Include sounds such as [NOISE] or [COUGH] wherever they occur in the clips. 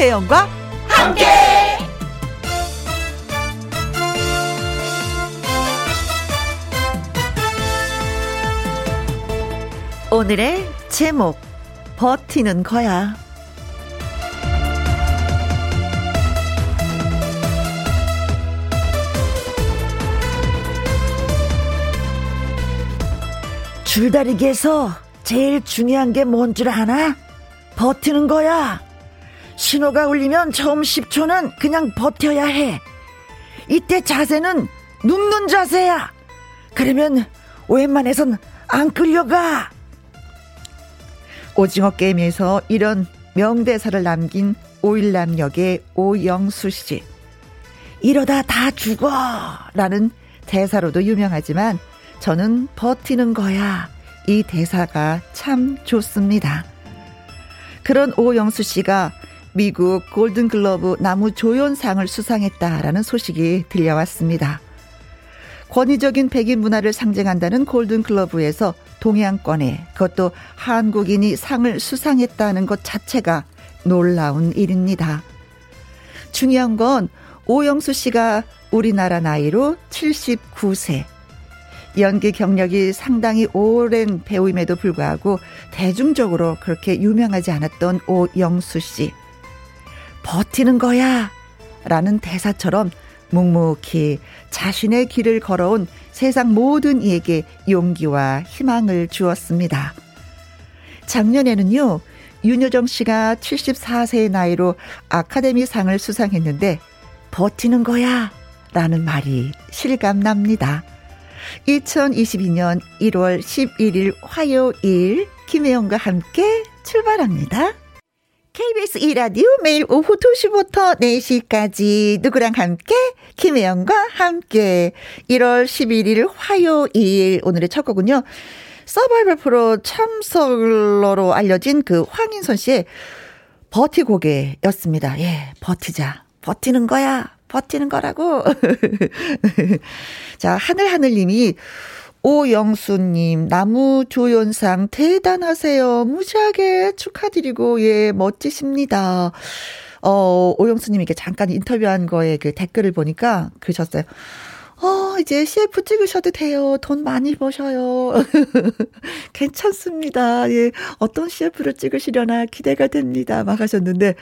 김혜영과 함께. 오늘의 제목 버티는 거야. 줄다리기에서 제일 중요한 게 뭔 줄 아나? 버티는 거야. 신호가 울리면 처음 10초는 그냥 버텨야 해. 이때 자세는 눕는 자세야. 그러면 웬만해선 안 끌려가. 오징어 게임에서 이런 명대사를 남긴 오일남 역의 오영수 씨. 이러다 다 죽어! 라는 대사로도 유명하지만 저는 버티는 거야. 이 대사가 참 좋습니다. 그런 오영수 씨가 미국 골든글러브 나무 조연상을 수상했다라는 소식이 들려왔습니다. 권위적인 백인 문화를 상징한다는 골든글러브에서 동양권에 그것도 한국인이 상을 수상했다는 것 자체가 놀라운 일입니다. 중요한 건 오영수 씨가 우리나라 나이로 79세. 연기 경력이 상당히 오랜 배우임에도 불구하고 대중적으로 그렇게 유명하지 않았던 오영수 씨. 버티는 거야! 라는 대사처럼 묵묵히 자신의 길을 걸어온 세상 모든 이에게 용기와 희망을 주었습니다. 작년에는요, 윤여정 씨가 74세의 나이로 아카데미 상을 수상했는데, 버티는 거야! 라는 말이 실감납니다. 2022년 1월 11일 화요일, 김혜영과 함께 출발합니다. KBS 2라디오 매일 오후 2시부터 4시까지 누구랑 함께? 김혜영과 함께 1월 11일 화요일 오늘의 첫 곡은요. 서바이벌 프로 참석러로 알려진 그 황인선 씨의 버티고개였습니다. 예, 버티자. 버티는 거야. 버티는 거라고. [LAUGHS] 자, 하늘하늘님이 오영수님, 나무 조연상 대단하세요. 무지하게 축하드리고, 예, 멋지십니다. 어, 오영수님 이렇게 잠깐 인터뷰한 거에 그 댓글을 보니까 그러셨어요. 어, 이제 CF 찍으셔도 돼요. 돈 많이 버셔요. [LAUGHS] 괜찮습니다. 예. 어떤 CF를 찍으시려나 기대가 됩니다. 막 하셨는데,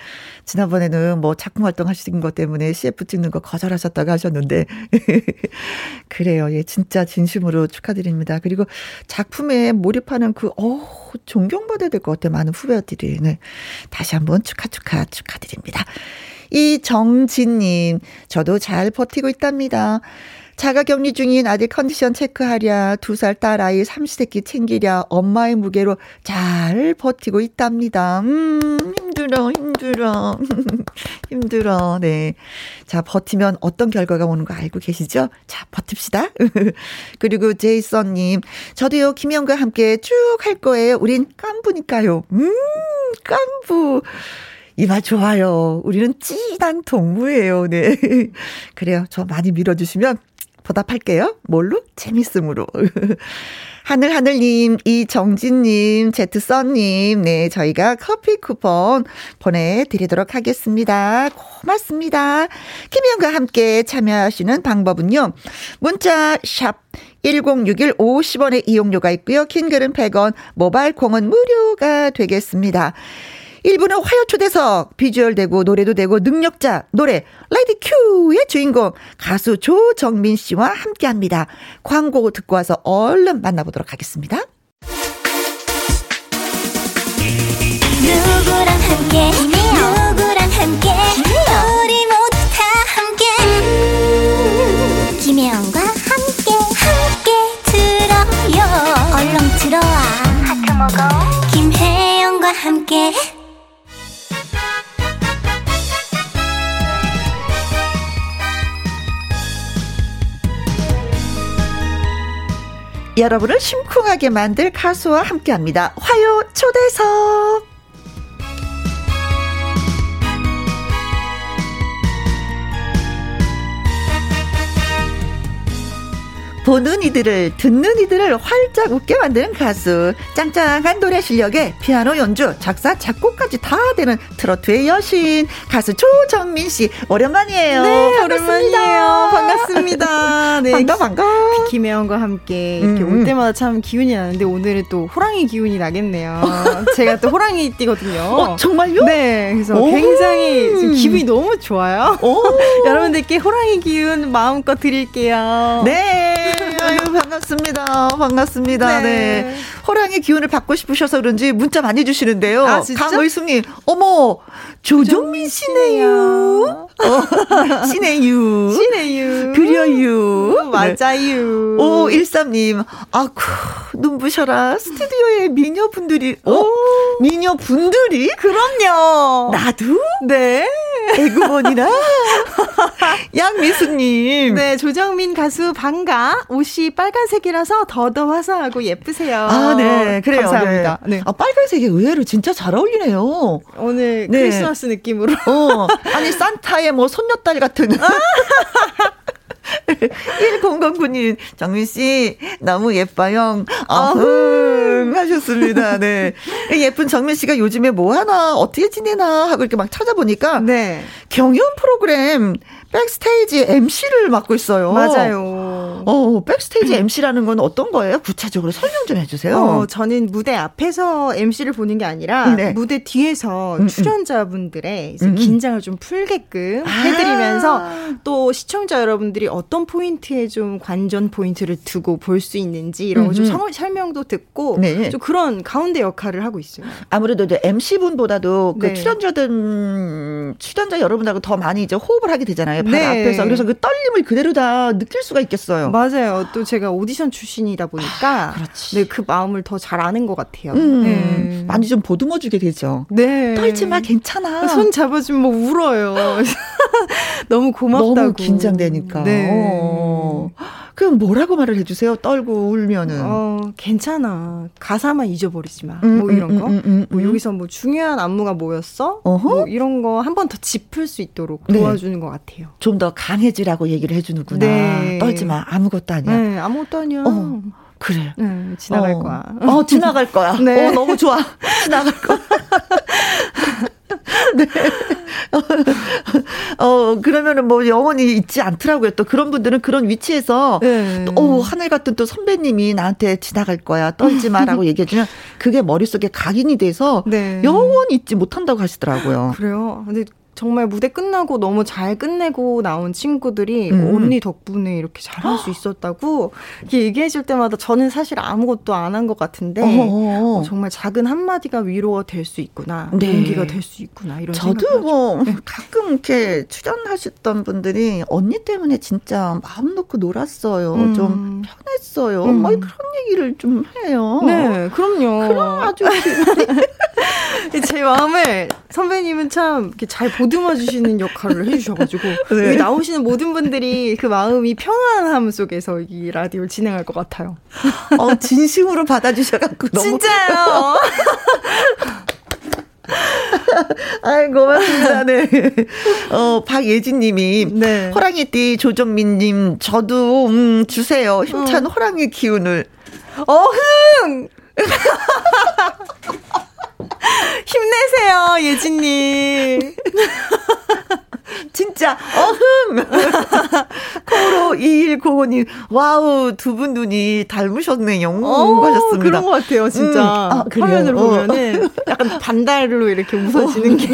지난번에는 뭐 작품 활동 하시는 것 때문에 CF 찍는 거 거절하셨다고 하셨는데, [LAUGHS] 그래요. 예. 진짜 진심으로 축하드립니다. 그리고 작품에 몰입하는 그, 어, 존경받아야 될 것 같아요. 많은 후배들이. 네. 다시 한번 축하, 축하, 축하드립니다. 이정진님, 저도 잘 버티고 있답니다. 자가 격리 중인 아들 컨디션 체크하랴, 두 살 딸 아이 삼시세끼 챙기랴, 엄마의 무게로 잘 버티고 있답니다. 음, 힘들어, 힘들어. [LAUGHS] 힘들어, 네. 자, 버티면 어떤 결과가 오는 거 알고 계시죠? 자, 버팁시다. [LAUGHS] 그리고 제이선님, 저도요, 김영과 함께 쭉 할 거예요. 우린 깐부니까요. 음, 깐부. 이말 좋아요. 우리는 찐한 동무예요. 네. [LAUGHS] 그래요. 저 많이 밀어주시면 보답할게요. 뭘로? 재밌음으로. [LAUGHS] 하늘하늘님, 이정진님, 제트썬님, 네, 저희가 커피 쿠폰 보내드리도록 하겠습니다. 고맙습니다. 김희영과 함께 참여하시는 방법은요. 문자, 샵, 1061 50원의 이용료가 있고요. 킹글은 100원, 모바일 콩은 무료가 되겠습니다. 1부는 화요 초대석, 비주얼 되고 노래도 되고 능력자, 노래, 라이디 큐의 주인공, 가수 조정민 씨와 함께 합니다. 광고 듣고 와서 얼른 만나보도록 하겠습니다. 누구랑 함께, 누구랑 함께, 우리 모두 다 함께. 김혜영과 함께, 함께 들어요. 얼렁 들어와. 하트 먹어. 김혜영과 함께. 여러분을 심쿵하게 만들 가수와 함께합니다. 화요 초대석. 보는 이들을 듣는 이들을 활짝 웃게 만드는 가수 짱짱한 노래 실력에 피아노 연주 작사 작곡까지 다 되는 트로트의 여신 가수 조정민 씨 오랜만이에요. 네, 오랜만이에요. 반갑습니다. [LAUGHS] 네, 반가 반가. 김혜원과 함께 이렇게 음. 올 때마다 참 기운이 나는데 오늘은 또 호랑이 기운이 나겠네요. [LAUGHS] 제가 또 호랑이 띠거든요. 어, 정말요? 네, 그래서 굉장히 지금 기분이 너무 좋아요. [LAUGHS] 여러분들께 호랑이 기운 마음껏 드릴게요. 네. 반갑습니다. 반갑습니다. 네. 네. 호랑이 기운을 받고 싶으셔서 그런지 문자 많이 주시는데요. 아, 강의숙님, 어머, 조정민 씨네요. 어, [LAUGHS] 씨네유. 씨네유. 그려유. 맞아요. 네. 오, 13님, 아쿠, 눈부셔라. 스튜디오에 미녀분들이, 어? 미녀분들이? 그럼요. 나도? 네. 대구원이나 [LAUGHS] 양미숙님. 네, 조정민 가수 반가. 옷이 빨간색이라서 더더 화사하고 예쁘세요. 아, 네. 그래요. 감사합니다. 네. 네. 아, 빨간색이 의외로 진짜 잘 어울리네요. 오늘 네. 크리스마스 느낌으로. 어. 아니, 산타의 뭐 손녀딸 같은. [LAUGHS] 1009님, 정민씨, 너무 예뻐요. 아흥, 하셨습니다. 네. 예쁜 정민씨가 요즘에 뭐 하나, 어떻게 지내나 하고 이렇게 막 찾아보니까. 네. 경연 프로그램 backstage MC를 맡고 있어요. 맞아요. 어, backstage MC라는 건 어떤 거예요? 구체적으로 설명 좀 해주세요. 어, 저는 무대 앞에서 MC를 보는 게 아니라 네. 무대 뒤에서 음, 음. 출연자분들의 음, 음. 긴장을 좀 풀게끔 아. 해드리면서 또 시청자 여러분들이 어떤 포인트에 좀 관전 포인트를 두고 볼 수 있는지 이런 거좀 음, 설명도 듣고 네. 좀 그런 가운데 역할을 하고 있어요. 아무래도 이제 MC 분보다도 그 네. 출연자들 출연자 여러분하고 더 많이 이제 호흡을 하게 되잖아요. 바로 네. 앞에서. 그래서 그 떨림을 그대로 다 느낄 수가 있겠어요. 맞아요. 또 제가 오디션 출신이다 보니까 아, 네, 그 마음을 더 잘 아는 것 같아요. 음, 네. 많이 좀 보듬어 주게 되죠. 네. 떨지 마, 괜찮아. 손 잡아주면 뭐 울어요. [LAUGHS] [LAUGHS] 너무 고맙다고. 너무 긴장되니까. 네. 어. 그럼 뭐라고 말을 해주세요? 떨고 울면은. 어, 괜찮아. 가사만 잊어버리지 마. 음, 뭐 이런 음, 거. 음, 음, 뭐 음. 여기서 뭐 중요한 안무가 뭐였어? 어허? 뭐 이런 거 한 번 더 짚을 수 있도록 네. 도와주는 네. 것 같아요. 좀 더 강해지라고 얘기를 해주는구나. 네. 떨지 마. 아무것도 아니야. 네, 아무것도 아니야. 어. 그래. 네, 지나갈 어. 거야. 어, 지나갈 거야. [LAUGHS] 네. 어, 너무 좋아. [LAUGHS] 지나갈 거야. [LAUGHS] [LAUGHS] 네. 어, 그러면은 뭐 영원히 있지 않더라고요. 또 그런 분들은 그런 위치에서 네. 또, 어, 하늘 같은 또 선배님이 나한테 지나갈 거야. 떨지 마라고 [LAUGHS] 얘기해주면 그게 머릿속에 각인이 돼서 네. 영원히 잊지 못한다고 하시더라고요. 그래요. 근데 정말 무대 끝나고 너무 잘 끝내고 나온 친구들이 음. 언니 덕분에 이렇게 잘할 수 있었다고 이렇게 얘기해 줄 때마다 저는 사실 아무것도 안 한 것 같은데 어, 정말 작은 한마디가 위로가 될 수 있구나. 네. 용기가 될 수 있구나. 이런 저도 뭐 네. 가끔 이렇게 출연하셨던 분들이 언니 때문에 진짜 마음 놓고 놀았어요. 음. 좀 편했어요. 음. 뭐 그런 얘기를 좀 해요. 네, 그럼요. 그럼 아주 [LAUGHS] 제 마음을 선배님은 참 이렇게 잘 보 듬어 주시는 역할을 해주셔가지고 [LAUGHS] 네. 여기 나오시는 모든 분들이 그 마음이 평안함 속에서 이 라디오를 진행할 것 같아요. 어, 진심으로 받아주셔갖고 너무 진짜요. [LAUGHS] 아이, 고맙습니다. 네. 어, 박예진 님이. 네. 호랑이띠 조정민님, 저도, 음, 주세요. 힘찬 어. 호랑이 기운을. 어흥! [LAUGHS] [LAUGHS] 힘내세요, 예진님. [LAUGHS] 진짜, 어흥! [LAUGHS] 코로 2105님, 와우, 두 분 눈이 닮으셨네요. 어, 하셨습니다. 그런 것 같아요, 진짜. 음, 아, 화면을 어. 보면은 약간 반달로 이렇게 웃어지는 어. 게.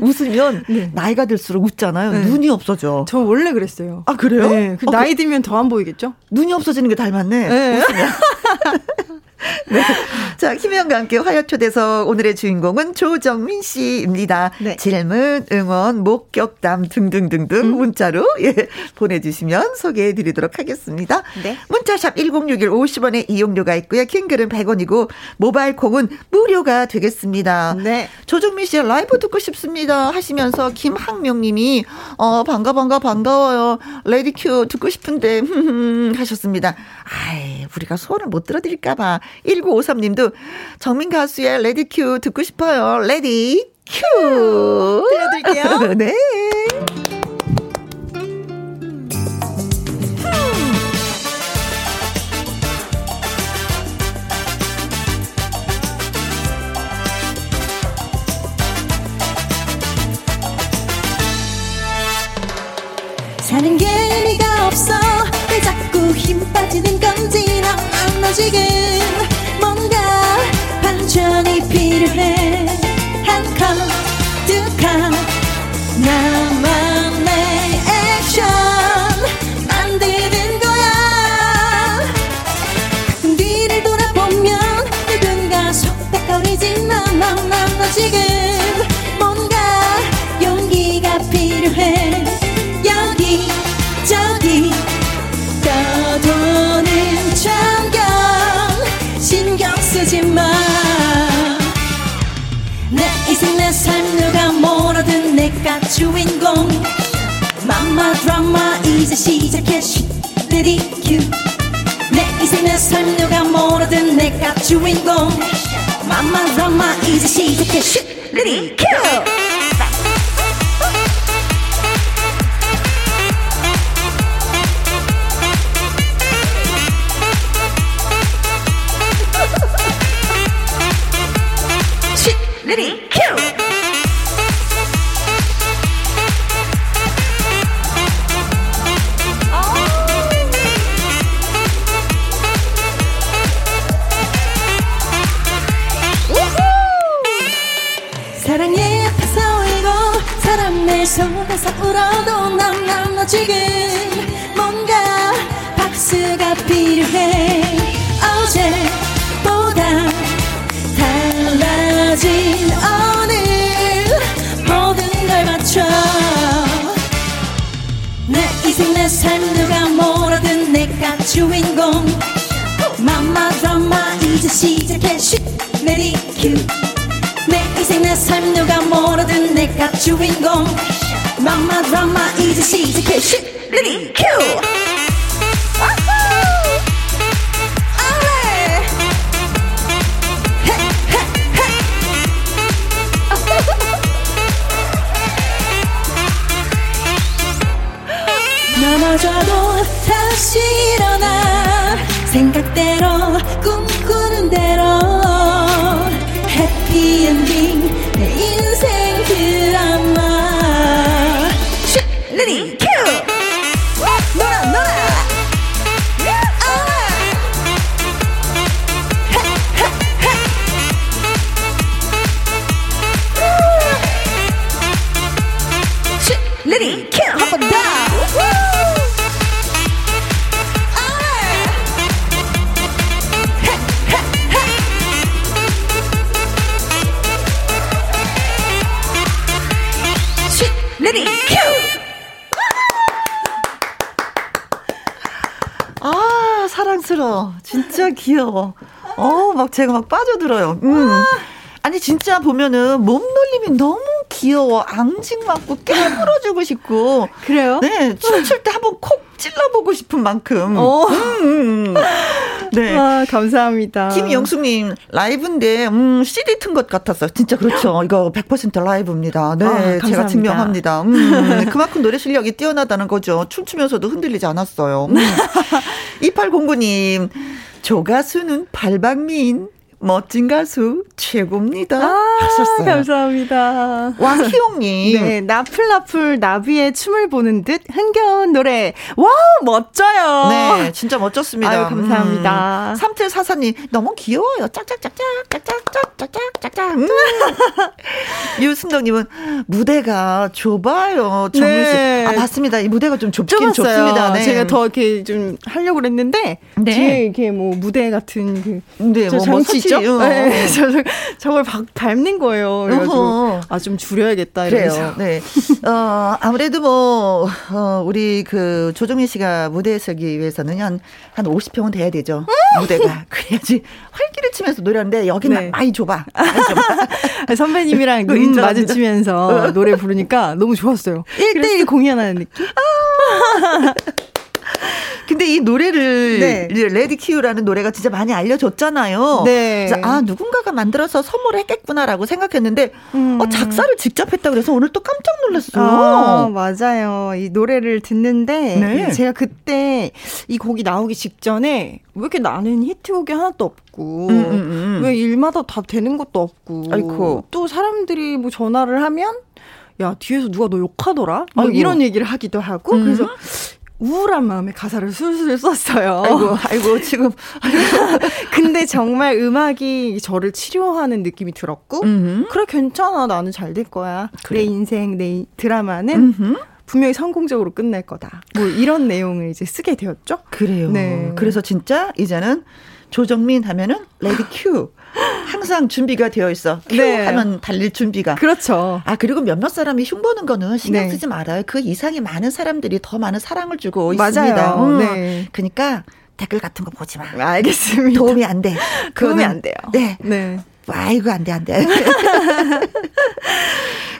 웃으면 네. 나이가 들수록 웃잖아요. 네. 눈이 없어져. 저 원래 그랬어요. 아, 그래요? 네. 그 어, 나이 들면 더 안 보이겠죠? 눈이 없어지는 게 닮았네. 네. [LAUGHS] 네. 자, 김혜영과 함께 화요 초대석 오늘의 주인공은 조정민 씨입니다. 네. 질문, 응원, 목격담 등등등등 음. 문자로 예, 보내주시면 소개해 드리도록 하겠습니다. 네. 문자샵 1061 50원의 이용료가 있고요. 긴 글은 100원이고 모바일 콩은 무료가 되겠습니다. 네. 조정민 씨의 라이브 듣고 싶습니다 하시면서 김학명 님이 어, 반가 반가 반가워요. Ready Q 듣고 싶은데 [LAUGHS] 하셨습니다. 아이, 우리가 소원을 못 들어드릴까 봐. 1953님도 정민 가수의 Ready Q 듣고 싶어요. Ready Q! 음, 들려드릴게요. [LAUGHS] 네. 사는 게 지금 뭔가 반전이 필요해 뭐라든 내가 주인공 맘마 드라 주인공. 맘마 드라마 이제 시작해 쉿 메리 큐내 인생 내삶 누가 뭐라든 내가 주인공. 맘마 드라마 이제 시작해 쉿 메리 큐 진짜 귀여워. 어, 막 제가 막 빠져들어요. 음. 아니, 진짜 보면은 몸놀림이 너무 귀여워. 앙증 맞고 깨물어주고 싶고. 그래요? 네, 춤출 때 한번 콕 찔러보고 싶은 만큼. 어. 음, 음. 네. 와, 감사합니다. 김영숙님, 라이브인데, 음, CD 튼 것 같았어요. 진짜 그렇죠. 이거 100% 라이브입니다. 네, 아, 제가 증명합니다. 음, [LAUGHS] 그만큼 노래 실력이 뛰어나다는 거죠. 춤추면서도 흔들리지 않았어요. 음. [LAUGHS] 2809님, 조가수는 발방미인. 멋진 가수 최고입니다. 아, 하셨어요. 감사합니다. 왕희용님. [LAUGHS] 네, 나풀나풀 나비의 춤을 보는 듯 흥겨운 노래. 와, 멋져요. 네, 진짜 멋졌습니다. 아유, 감사합니다. 음, 3744님, 너무 귀여워요. 짝짝짝짝, 짝짝짝짝짝짝짝. 음. [LAUGHS] 유승덕님은 무대가 좁아요. 정민 네. 씨. 아, 맞습니다. 이 무대가 좀 좁긴 좁았어요. 좁습니다. 네. 제가 더 이렇게 좀 하려고 그랬는데 네. 뒤에 이렇게 뭐 무대 같은 그 네, 저 뭐, 뭐 장치 있죠? 어. 네, [LAUGHS] 저, 저걸 박, 밟는 거예요. 어허. 아좀 줄여야겠다. 그래요. 네. 어, 아무래도 뭐, 어, 우리 그 조정민 씨가 무대에 서기 위해서는 한, 한 50평은 돼야 되죠. 무대가. [LAUGHS] 그래야지 활개를 치면서 노래하는데 여기는 네. 많이 좁아. 많이 좁아. 선배님이랑 눈 인정합니다. 마주치면서 노래 부르니까 너무 좋았어요. 1대1 공연하는 느낌? [LAUGHS] 근데 이 노래를 네. Ready Q라는 노래가 진짜 많이 알려졌잖아요. 네. 그래서 아 누군가가 만들어서 선물을 했겠구나라고 생각했는데 음. 어, 작사를 직접 했다 그래서 오늘 또 깜짝 놀랐어요. 아, 맞아요. 이 노래를 듣는데 네. 제가 그때 이 곡이 나오기 직전에 왜 이렇게 나는 히트곡이 하나도 없고 음, 음, 음. 왜 일마다 다 되는 것도 없고 아이고. 또 사람들이 뭐 전화를 하면 야 뒤에서 누가 너 욕하더라? 뭐 이런 얘기를 하기도 하고 음. 그래서 우울한 마음에 가사를 술술 썼어요. 아이고, 아이고, 지금. [LAUGHS] 근데 정말 음악이 저를 치료하는 느낌이 들었고, 음흠. 그래, 괜찮아. 나는 잘 될 거야. 그래. 내 인생, 내 드라마는 음흠. 분명히 성공적으로 끝날 거다. 뭐 이런 내용을 이제 쓰게 되었죠. 그래요. 네. 그래서 진짜 이제는 조정민 하면은 Ready Q. 항상 준비가 되어 있어. 큐 네. 하면 달릴 준비가. 그렇죠. 아 그리고 몇몇 사람이 흉보는 거는 신경 네. 쓰지 말아요. 그 이상의 많은 사람들이 더 많은 사랑을 주고. 있습니다. 음. 네. 그러니까 댓글 같은 거 보지 마. 알겠습니다. 도움이 안 돼. 도움이 안 돼요. 네. 네. 아이고 안 돼 안 돼. [LAUGHS]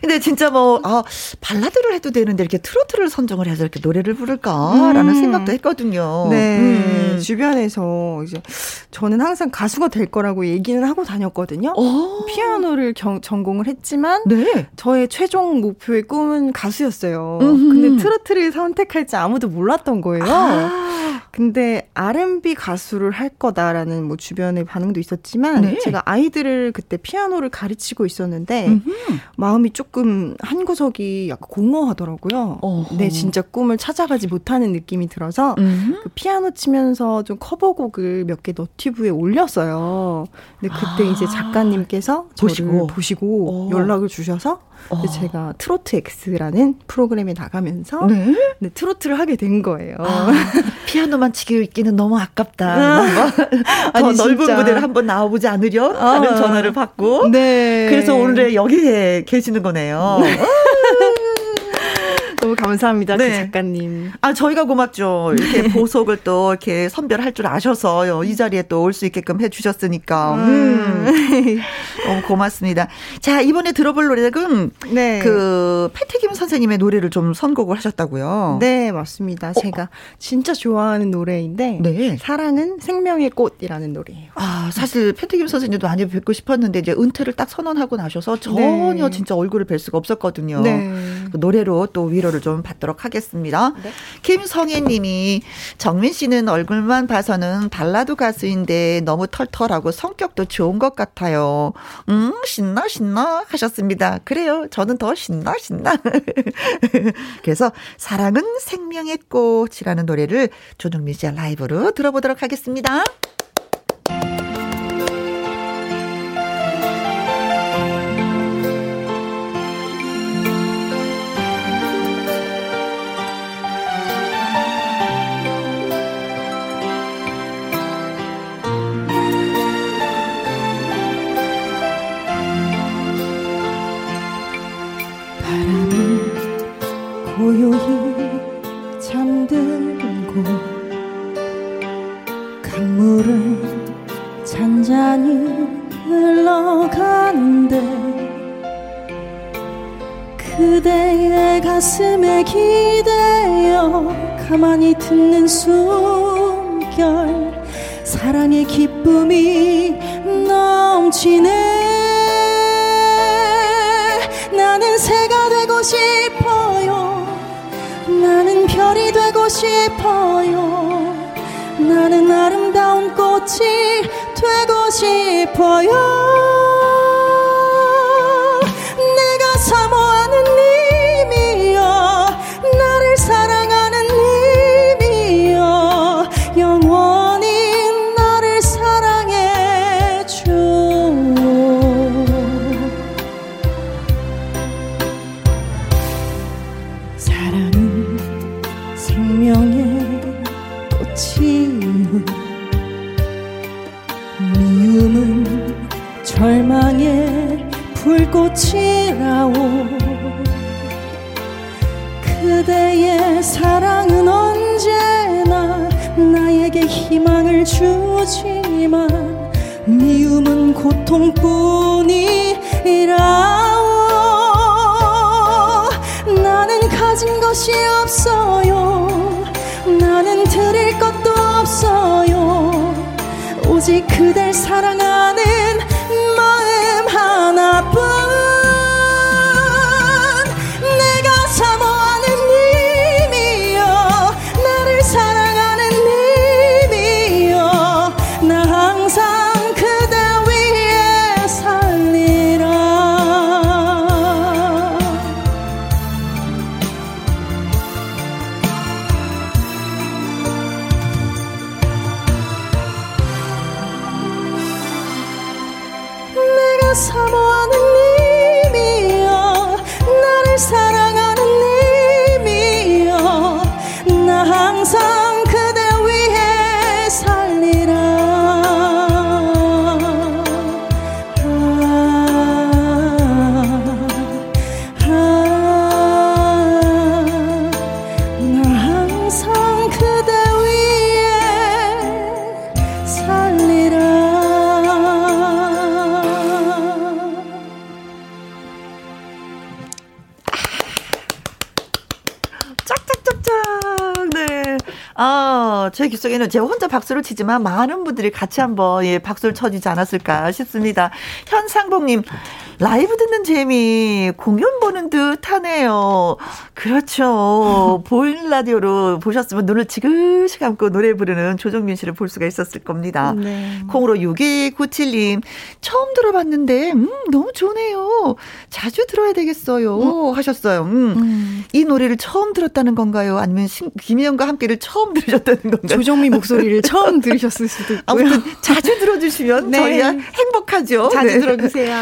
근데 진짜 뭐 아, 발라드를 해도 되는데 이렇게 트로트를 선정을 해서 이렇게 노래를 부를까라는 음. 생각도 했거든요. 네. 음. 주변에서 이제 저는 항상 가수가 될 거라고 얘기는 하고 다녔거든요. 오. 어. 피아노를 경, 전공을 했지만 네. 저의 최종 목표의 꿈은 가수였어요. 음흠. 근데 트로트를 선택할지 아무도 몰랐던 거예요. 아. 근데 R&B 가수를 할 거다라는 뭐 주변의 반응도 있었지만 네. 제가 아이들을 그때 피아노를 가르치고 있었는데 음흠. 마음이 조금 한 구석이 약간 공허하더라고요. 어허. 네, 진짜 꿈을 찾아가지 못하는 느낌이 들어서 그 피아노 치면서 좀 커버곡을 몇 개 너튜브에 올렸어요. 근데 그때 아. 이제 작가님께서 보시고 보시고 오. 연락을 주셔서 어. 제가 트로트 X라는 프로그램에 나가면서 네? 네 트로트를 하게 된 거예요. 아, 피아노만 치기 있기는 너무 아깝다. 아. [LAUGHS] 더 아니, 넓은 진짜. 무대를 한번 나와보지 않으려 하는 아. 전화를 받고. 네. 그래서 오늘 여기에 계시는 거네요. 네. 너무 감사합니다, 그 네. 그 작가님. 아 저희가 고맙죠. 이렇게 네. 보석을 또 이렇게 선별할 줄 아셔서 이 자리에 또 올 수 있게끔 해주셨으니까. 음. 음. 너무 고맙습니다. 자 이번에 들어볼 노래는 네. 그 패티김 선생님의 노래를 좀 선곡을 하셨다고요. 네 맞습니다. 어. 제가 진짜 좋아하는 노래인데 네. 사랑은 생명의 꽃이라는 노래예요. 아 사실 패티김 선생님도 많이 뵙고 싶었는데 이제 은퇴를 딱 선언하고 나셔서 전혀 네. 진짜 얼굴을 뵐 수가 없었거든요. 네. 그 노래로 또 위로를 좀 받도록 하겠습니다. 네. 김성애 님이 정민 씨는 얼굴만 봐서는 발라드 가수인데 너무 털털하고 성격도 좋은 것 같아요. 음, 신나, 신나 하셨습니다. 그래요. 저는 더 신나, 신나. [LAUGHS] 그래서 사랑은 생명의 꽃이라는 노래를 조정민 씨의 라이브로 들어보도록 하겠습니다. 강물은 잔잔히 흘러가는데 그대의 가슴에 기대어 가만히 듣는 숨결 사랑의 기쁨이 넘치네 나는 새가 되고 싶어요 나는 별이 되고 싶어요. 나는 아름다운 꽃이 되고 싶어요. 주지만 미움은 고통뿐이라오. 나는 가진 것이 없어요. 나는 드릴 것도 없어요. 오직 그댈 사랑하 아, 제 귓속에는 제가 혼자 박수를 치지만 많은 분들이 같이 한번 예, 박수를 쳐주지 않았을까 싶습니다. 현상봉님, 라이브 듣는 재미, 공연 보는 듯 하네요. 그렇죠. [LAUGHS] 보이는 라디오로 보셨으면 눈을 지그시 감고 노래 부르는 조정민 씨를 볼 수가 있었을 겁니다. 네. 콩으로 6297님, 처음 들어봤는데, 음, 너무 좋네요. 자주 들어야 되겠어요. 하셨어요. 음. 이 노래를 처음 들었다는 건가요? 아니면 신, 김희영과 함께를 처음 들으셨다는 건가요? 조정미 목소리를 처음 들으셨을 수도 있고요. 아무튼 자주 들어주시면 [LAUGHS] 네. 저희가 행복하죠. 자주 네. 들어주세요.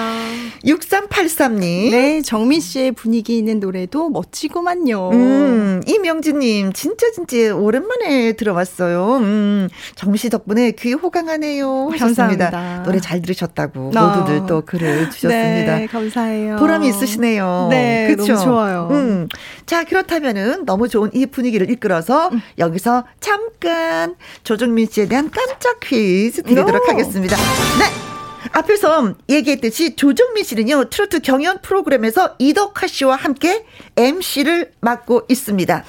[LAUGHS] 6383님. 네, 정민 씨의 분위기 있는 노래도 멋지구만요. 음, 이명진님, 진짜 진짜 오랜만에 들어왔어요. 음, 정미 씨 덕분에 귀 호강하네요. 하셨습니다. 감사합니다. 노래 잘 들으셨다고 어. 모두들 또 글을 주셨습니다. 네, 감사해요. 보람이 있으시네요. 네, 그쵸? 너무 좋아요. 음. 자, 그렇다면은 너무 좋은 이 분위기를 이끌어서 음. 여기서 잠깐 조정민 씨에 대한 깜짝 퀴즈 드리도록 오. 하겠습니다. 네. 앞에서 얘기했듯이 조정민 씨는요, 트로트 경연 프로그램에서 이덕화 씨와 함께 MC를 맡고 있습니다.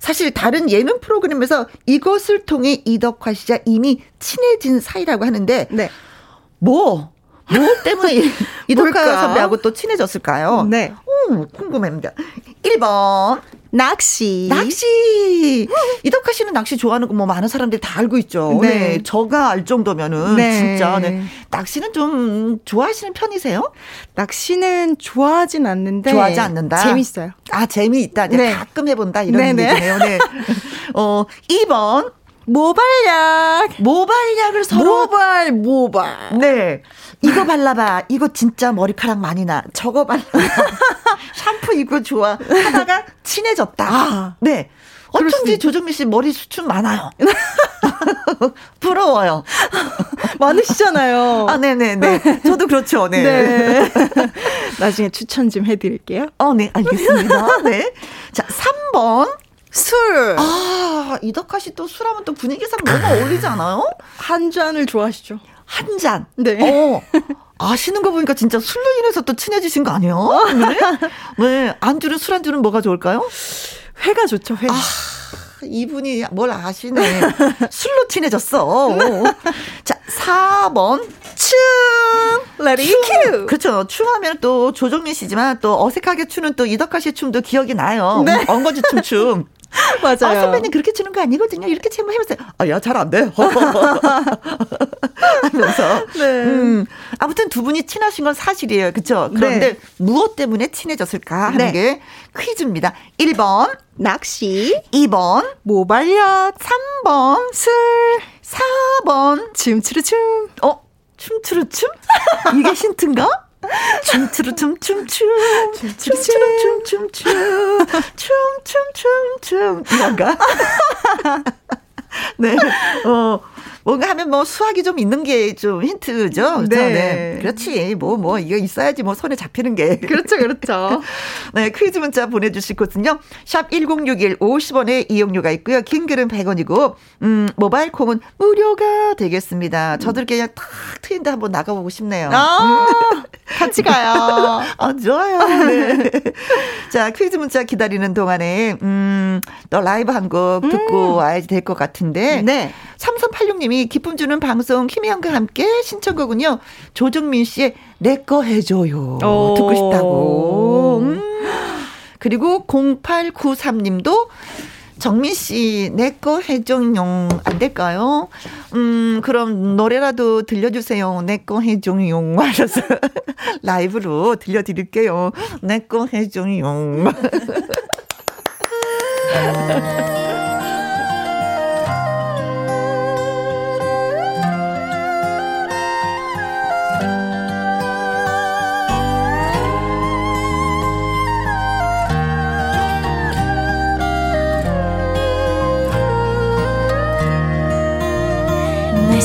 사실 다른 예능 프로그램에서 이것을 통해 이덕화 씨와 이미 친해진 사이라고 하는데, 네. 뭐, 뭐 때문에 이- [LAUGHS] 뭘까? 선배하고 또 친해졌을까요? 네. 음, 궁금합니다. 1번. 낚시. 낚시. 이덕화 씨는 낚시 좋아하는 거 뭐 많은 사람들이 다 알고 있죠. 네. 네. 저가 알 정도면은 네. 진짜 네. 낚시는 좀 좋아하시는 편이세요? 낚시는 좋아하진 않는데 좋아하지 않는다. 재밌어요. 아, 재미있다. 이제 네. 가끔 해 본다. 이런 네네. 얘기네요. 네. [LAUGHS] 어, 2번. 모발약. 모발약을 서로. 모발 모발. 네. 이거 발라봐. 이거 진짜 머리카락 많이 나. 저거 발라봐. [LAUGHS] 샴푸 이거 좋아. 하다가 친해졌다. 아. 네. 어쩐지 있- 조정미 씨 머리 수준 많아요. [LAUGHS] [LAUGHS] 부러워요. 많으시잖아요. 아, 네네네. 저도 그렇죠. 네. 네. 나중에 추천 좀 해드릴게요. 어, 네. 알겠습니다. 네. 자, 3번. 술. 아, 이덕화 씨 또 술하면 또 분위기상 너무 어울리지 않아요? 한 잔을 좋아하시죠? 한 잔. 네. 어. 아시는 거 보니까 진짜 술로 인해서 또 친해지신 거 아니에요? 네. 네. 안주는 술 안주는 뭐가 좋을까요? 회가 좋죠, 회. 아, 이분이 뭘 아시네. 술로 친해졌어. 자, 4번. 춤. Let it 춤. 그렇죠. 춤하면 또 조정민 씨지만 또 어색하게 추는 또 이덕화 씨 춤도 기억이 나요. 네. 엉거지 춤춤. [LAUGHS] 맞아요. 아, 선배님 그렇게 추는 거 아니거든요. 이렇게 춤을 해보세요. 아, 야, 잘 안 돼. [LAUGHS] 하면서. [LAUGHS] 네. 음, 아무튼 두 분이 친하신 건 사실이에요. 그쵸? 그런데 네. 무엇 때문에 친해졌을까 하는 네. 게 퀴즈입니다. 1번, 낚시, 2번, 모발약, 3번, 술, 4번. 춤추르춤. 어? 춤추르 춤? 이게 힌트인가? 춤추르 춤 춤춤 춤추르 춤 춤춤 춤춤춤춤 이런가? 네. 어. 뭔가 하면 뭐 수학이 좀 있는 게 좀 힌트죠. 그렇죠? 네. 그렇지. 뭐, 뭐, 이거 있어야지 뭐 손에 잡히는 게. [LAUGHS] 그렇죠, 그렇죠. [LAUGHS] 네, 퀴즈 문자 보내주실 곳은요. 샵 1061 50원의 이용료가 있고요. 긴 글은 100원이고, 음, 모바일 콩은 무료가 되겠습니다. 저들 그냥 탁 트인데 한번 나가보고 싶네요. 아, 같이 가요. [LAUGHS] 아, 좋아요. 네. 자, 퀴즈 문자 기다리는 동안에, 음, 또 라이브 한 곡 듣고 와야 될 것 같은데. 네. 3386님이 기쁨 주는 방송 김혜영과 함께 신청곡은요. 조정민 씨의 내 거 해줘요. 오. 듣고 싶다고. 음. 그리고 0893님도 정민 씨, 내 거 해줘용 안 될까요? 음, 그럼 노래라도 들려주세요. 내 거 해줘용 하셔서 [LAUGHS] 라이브로 들려드릴게요. 내 거 해줘용. [LAUGHS]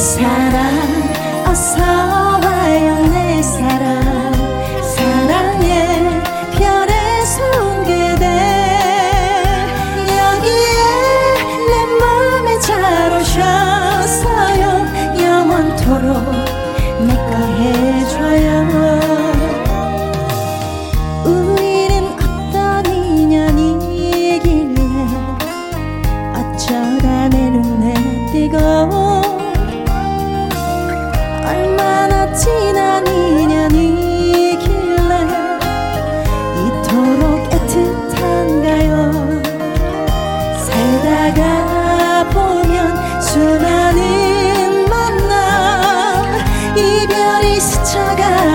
사랑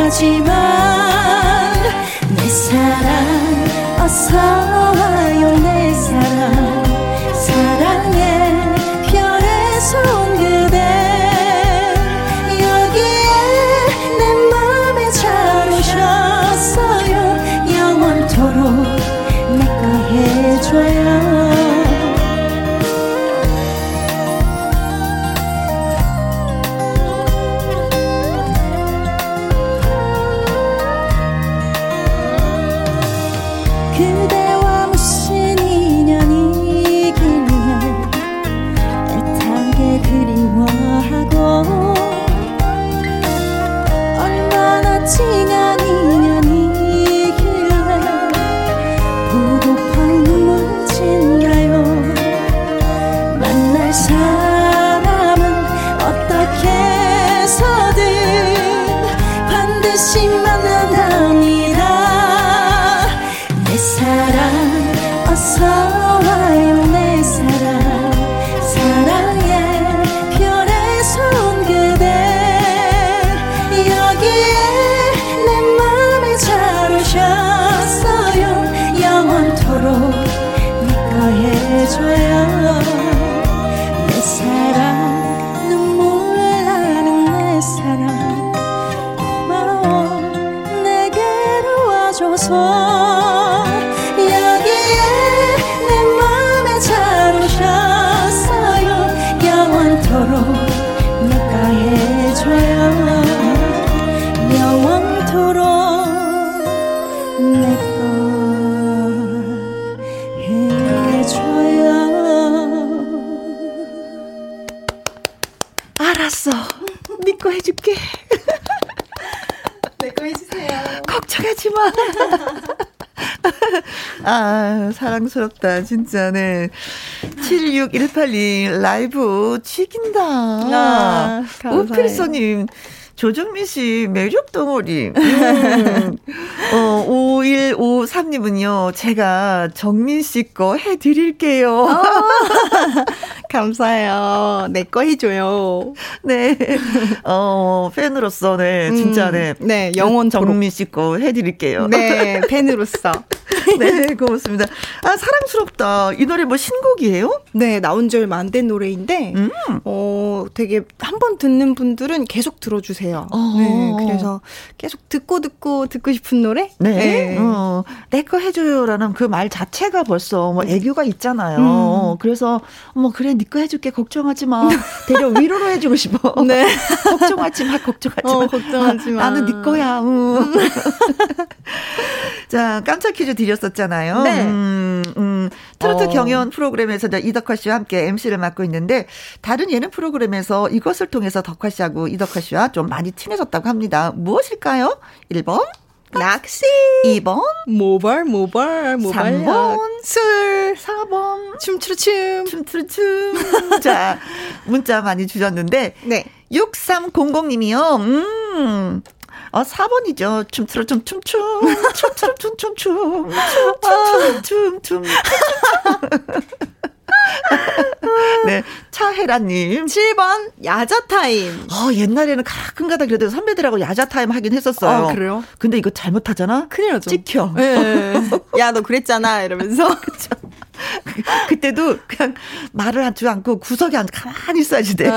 하지만 내 사랑 어서 아, 사랑스럽다, 진짜, 네. 76182 라이브 죽인다. 아, 우필소님, 조정민 씨 매력 덩어리. 음. 어, 5153님은요, 제가 정민 씨 거 해드릴게요. 어. [LAUGHS] 감사해요. 내 거 해줘요. 네. 어, 팬으로서, 네, 진짜, 네. 음, 네, 영원 정민 씨 거 해드릴게요. 네, 팬으로서. [LAUGHS] 네, 고맙습니다. 아, 사랑스럽다. 이 노래 뭐 신곡이에요? 네, 나온 지 얼마 안 된 노래인데, 음. 어, 되게 한 번 듣는 분들은 계속 들어주세요. 어. 네, 그래서 계속 듣고 듣고 듣고 싶은 노래? 네. 네. 어, 내거 해줘요라는 그 말 자체가 벌써 뭐 애교가 있잖아요. 음. 그래서, 뭐, 그래, 니거 해줄게. 걱정하지 마. [LAUGHS] 대려 위로로 해주고 싶어. 네. [LAUGHS] 걱정하지 마, 걱정하지 어, 마. 어, 걱정하지 마. 아, 나는 니 거야. 음. 자, 깜짝 퀴즈 드렸 었잖아요. 네. 음, 음, 트로트 어. 경연 프로그램에서 이덕화 씨와 함께 MC를 맡고 있는데 다른 예능 프로그램에서 이것을 통해서 덕화 씨하고 이덕화 씨와 좀 많이 친해졌다고 합니다. 무엇일까요? 1번 낚시 2번 모발 모발 모발 3번 술 4번 춤추르 춤 춤추르 춤 [LAUGHS] 자 문자 많이 주셨는데 네 6300님이요 음 어, 4번이죠. 춤추러 춤, 춤춤. 춤추러 춤, 춤 춤. 춤춤, 춤춤. 네, 차혜라님. 7번, 야자타임. 어, 옛날에는 가끔가다 그래도 선배들하고 야자타임 하긴 했었어요. 아, 그래요? 근데 이거 잘못하잖아? 큰일 나죠. 찍혀. 네. 야, 너 그랬잖아. 이러면서. [LAUGHS] 그쵸. 그때도 그냥 말을 하지 않고 구석에 앉아 가만히 있어야지 돼.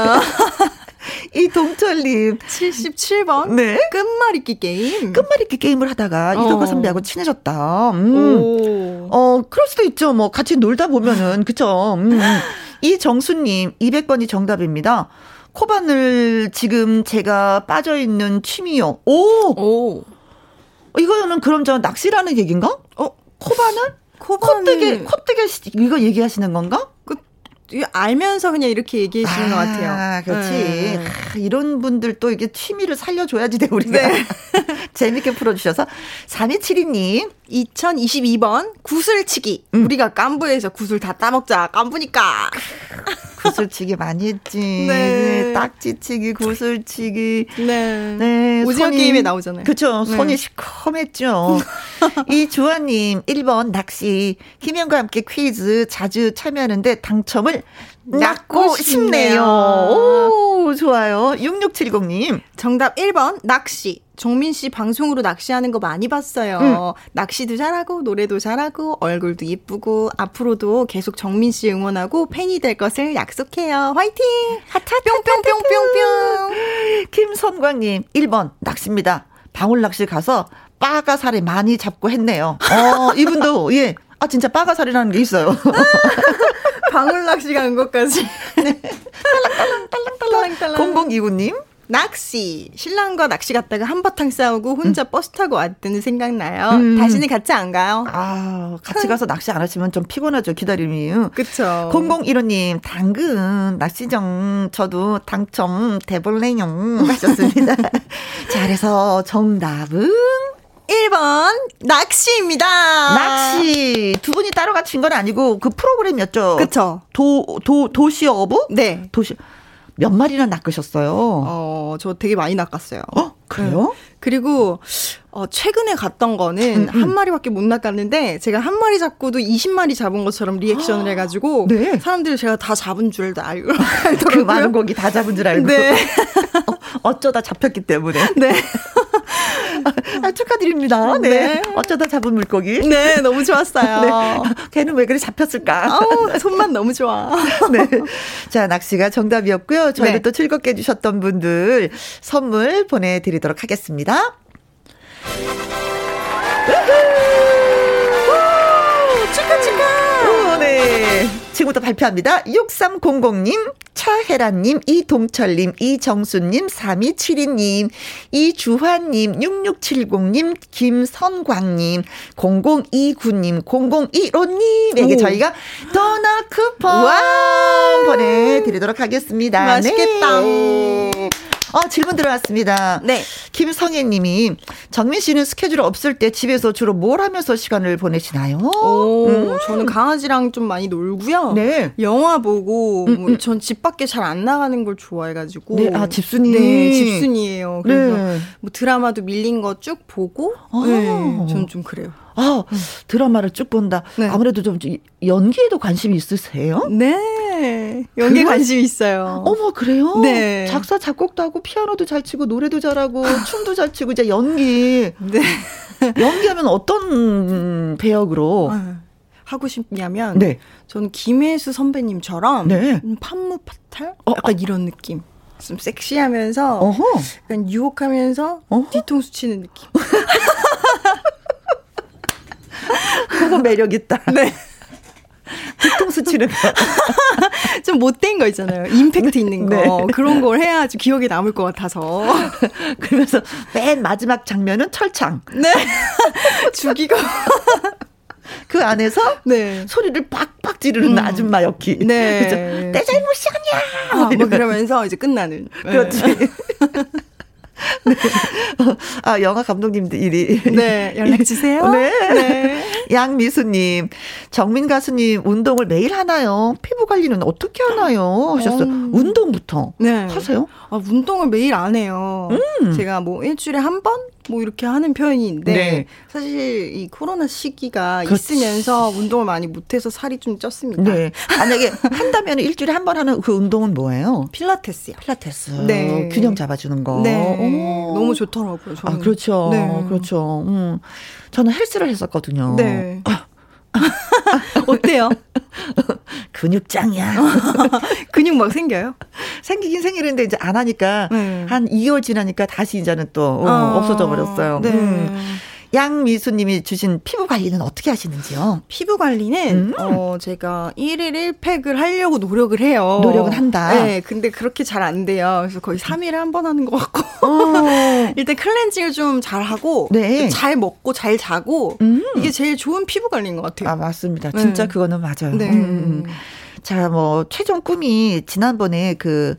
어. 이동철님. 77번. 네. 끝말잇기 게임. 끝말잇기 게임을 하다가 어. 이덕화 선배하고 친해졌다. 음. 어, 그럴 수도 있죠. 뭐, 같이 놀다 보면은. 그쵸. 음. [LAUGHS] 이정수님, 200번이 정답입니다. 코바늘 지금 제가 빠져 있는 취미요. 오! 오. 이거는 그럼 저 낚시라는 얘기인가? 어, 코바늘? 코바늘. 콧대게, 콧대게 이거 얘기하시는 건가? 그 알면서 그냥 이렇게 얘기해 주는 아, 것 같아요. 그렇지. 네. 아, 이런 분들 또 이게 취미를 살려줘야지 돼, 우리가. 네. [LAUGHS] 재밌게 풀어주셔서. 3272님. 2022번 구슬치기. 음. 우리가 깐부에서 구슬 다 따먹자. 깐부니까. 구슬치기 많이 했지. 네. 딱지치기, 구슬치기. 네. 네. 오징어 게임에 나오잖아요. 그쵸. 네. 손이 시커맸죠. [LAUGHS] 이 주아님, 1번 낚시. 김현과 함께 퀴즈 자주 참여하는데 당첨을 낳고 싶네요. 오, 좋아요. 6670님. 정답 1번, 낚시. 정민 씨 방송으로 낚시하는 거 많이 봤어요. 응. 낚시도 잘하고 노래도 잘하고 얼굴도 예쁘고 앞으로도 계속 정민 씨 응원하고 팬이 될 것을 약속해요. 화이팅! 하트 뿅뿅뿅뿅뿅. 김선광님 1번 낚시입니다. 방울 낚시 가서 빠가사리 많이 잡고 했네요. 어, 이분도 [LAUGHS] 예. 아 진짜 빠가사리라는 게 있어요. [LAUGHS] 방울 낚시 간 것까지. [LAUGHS] 네. 딸랑딸랑 딸랑딸랑. 0029님. 낚시. 신랑과 낚시 갔다가 한바탕 싸우고 혼자 음. 버스 타고 왔더니 생각나요. 음. 다시는 같이 안 가요. 아, 같이 가서 낚시 안 하시면 좀 피곤하죠, 기다림이. 그쵸. 0015님, 당근, 낚시정, 저도 당첨, 대볼레용 하셨습니다. [LAUGHS] 자, 그래서 정답은? 1번 낚시입니다. 낚시 두 분이 따로 같이 건 아니고 그 프로그램이었죠. 그쵸. 도도 도시 어부? 네. 도시 몇 마리나 낚으셨어요? 어, 저 되게 많이 낚았어요. 어? 그래요? 네. 그리고 어 최근에 갔던 거는 음, 음. 한 마리밖에 못 낚았는데 제가 한 마리 잡고도 20마리 잡은 것처럼 리액션을 해 가지고 네. 사람들이 제가 다 잡은 줄 알고 [LAUGHS] 그 많은 고기 다 잡은 줄 알고. 네. [LAUGHS] 어, 쩌다 잡혔기 때문에. 네. [LAUGHS] 아, 축하드립니다. 네. 네. 어쩌다 잡은 물고기. 네, 너무 좋았어요. 네. 걔는 왜 그래 잡혔을까? 아우, 손만 너무 좋아. [LAUGHS] 네. 자, 낚시가 정답이었고요. 저희를 네. 또 즐겁게 해주셨던 분들 선물 보내드리도록 하겠습니다. 축하, 축하! 오, 네. 지금부터 발표합니다. 6300님, 차혜란님, 이동철님, 이정수님, 3272님, 이주환님, 6670님, 김선광님, 0029님, 0015님에게 오. 저희가 도넛 쿠폰 보내드리도록 하겠습니다. 맛있겠다. 네. 어, 질문 들어왔습니다. 네. 김성애 님이 정민 씨는 스케줄 없을 때 집에서 주로 뭘 하면서 시간을 보내시나요? 오, 음. 저는 강아지랑 좀 많이 놀고요. 네. 영화 보고 음, 음. 전집 밖에 잘 안 나가는 걸 좋아해 가지고. 네, 아 집순이. 네, 집순이에요. 그래서 네. 뭐 드라마도 밀린 거 쭉 보고. 아. 네, 저는 좀 그래요. 아, 드라마를 쭉 본다. 네. 아무래도 좀 연기에도 관심이 있으세요? 네. 연기에 관심이 있어요. 어머, 그래요? 네. 작사, 작곡도 하고, 피아노도 잘 치고, 노래도 잘하고, [LAUGHS] 춤도 잘 치고, 이제 연기. 네. 연기하면 어떤 배역으로? 아, 하고 싶냐면, 네. 저는 김혜수 선배님처럼, 네. 판무 파탈? 어, 약간 어. 이런 느낌. 좀 섹시하면서, 어허. 약간 유혹하면서, 어허. 뒤통수 치는 느낌. [LAUGHS] 그거 매력 있다. 네. 뒤통수 치는 거. 좀 못된 거 있잖아요. 임팩트 있는 거. 네. 그런 걸 해야지 기억에 남을 것 같아서. [LAUGHS] 그러면서 맨 마지막 장면은 철창. 네. [LAUGHS] 죽이고. 그 안에서 네. 소리를 빡빡 지르는 음. 아줌마 역기. 네. 그래서 내 잘못이 아니야. 아, 뭐 그러면서 이제 끝나는. 그렇지. 네. 네. [LAUGHS] 아, 영화 감독님들이. 네, 연락 주세요. 네. 네. 양미수님, 정민 가수님, 운동을 매일 하나요? 피부 관리는 어떻게 하나요? 하셨어요. 음. 운동부터. 네. 하세요? 아, 운동을 매일 안 해요. 음. 제가 뭐 일주일에 한 번? 뭐 이렇게 하는 편인데 네. 사실 이 코로나 시기가 그렇지. 있으면서 운동을 많이 못해서 살이 좀 쪘습니다. 네. [LAUGHS] 만약에 한다면 일주일에 한 번 하는 그 운동은 뭐예요? 필라테스요. 필라테스. 네. 균형 잡아주는 거. 네. 오. 너무 좋더라고요. 저는. 아 그렇죠. 네. 그렇죠. 음. 저는 헬스를 했었거든요. 네. [LAUGHS] [LAUGHS] 어때요? [LAUGHS] 근육장이야. [LAUGHS] 근육 막 생겨요? 생기긴 생기는데 이제 안 하니까 네. 한 2개월 지나니까 다시 이제는 또 어, 어, 없어져 버렸어요. 네. 음. 양미수님이 주신 피부 관리는 어떻게 하시는지요? 피부 관리는 음. 어 제가 1일 1팩을 하려고 노력을 해요. 노력을 한다. 네, 근데 그렇게 잘 안 돼요. 그래서 거의 3일에 한 번 하는 것 같고. 어. [LAUGHS] 일단 클렌징을 좀 잘 하고 네. 잘 먹고 잘 자고 음. 이게 제일 좋은 피부 관리인 것 같아요. 아 맞습니다. 진짜 네. 그거는 맞아요. 네. 음. 자, 뭐, 최종 꿈이 지난번에 그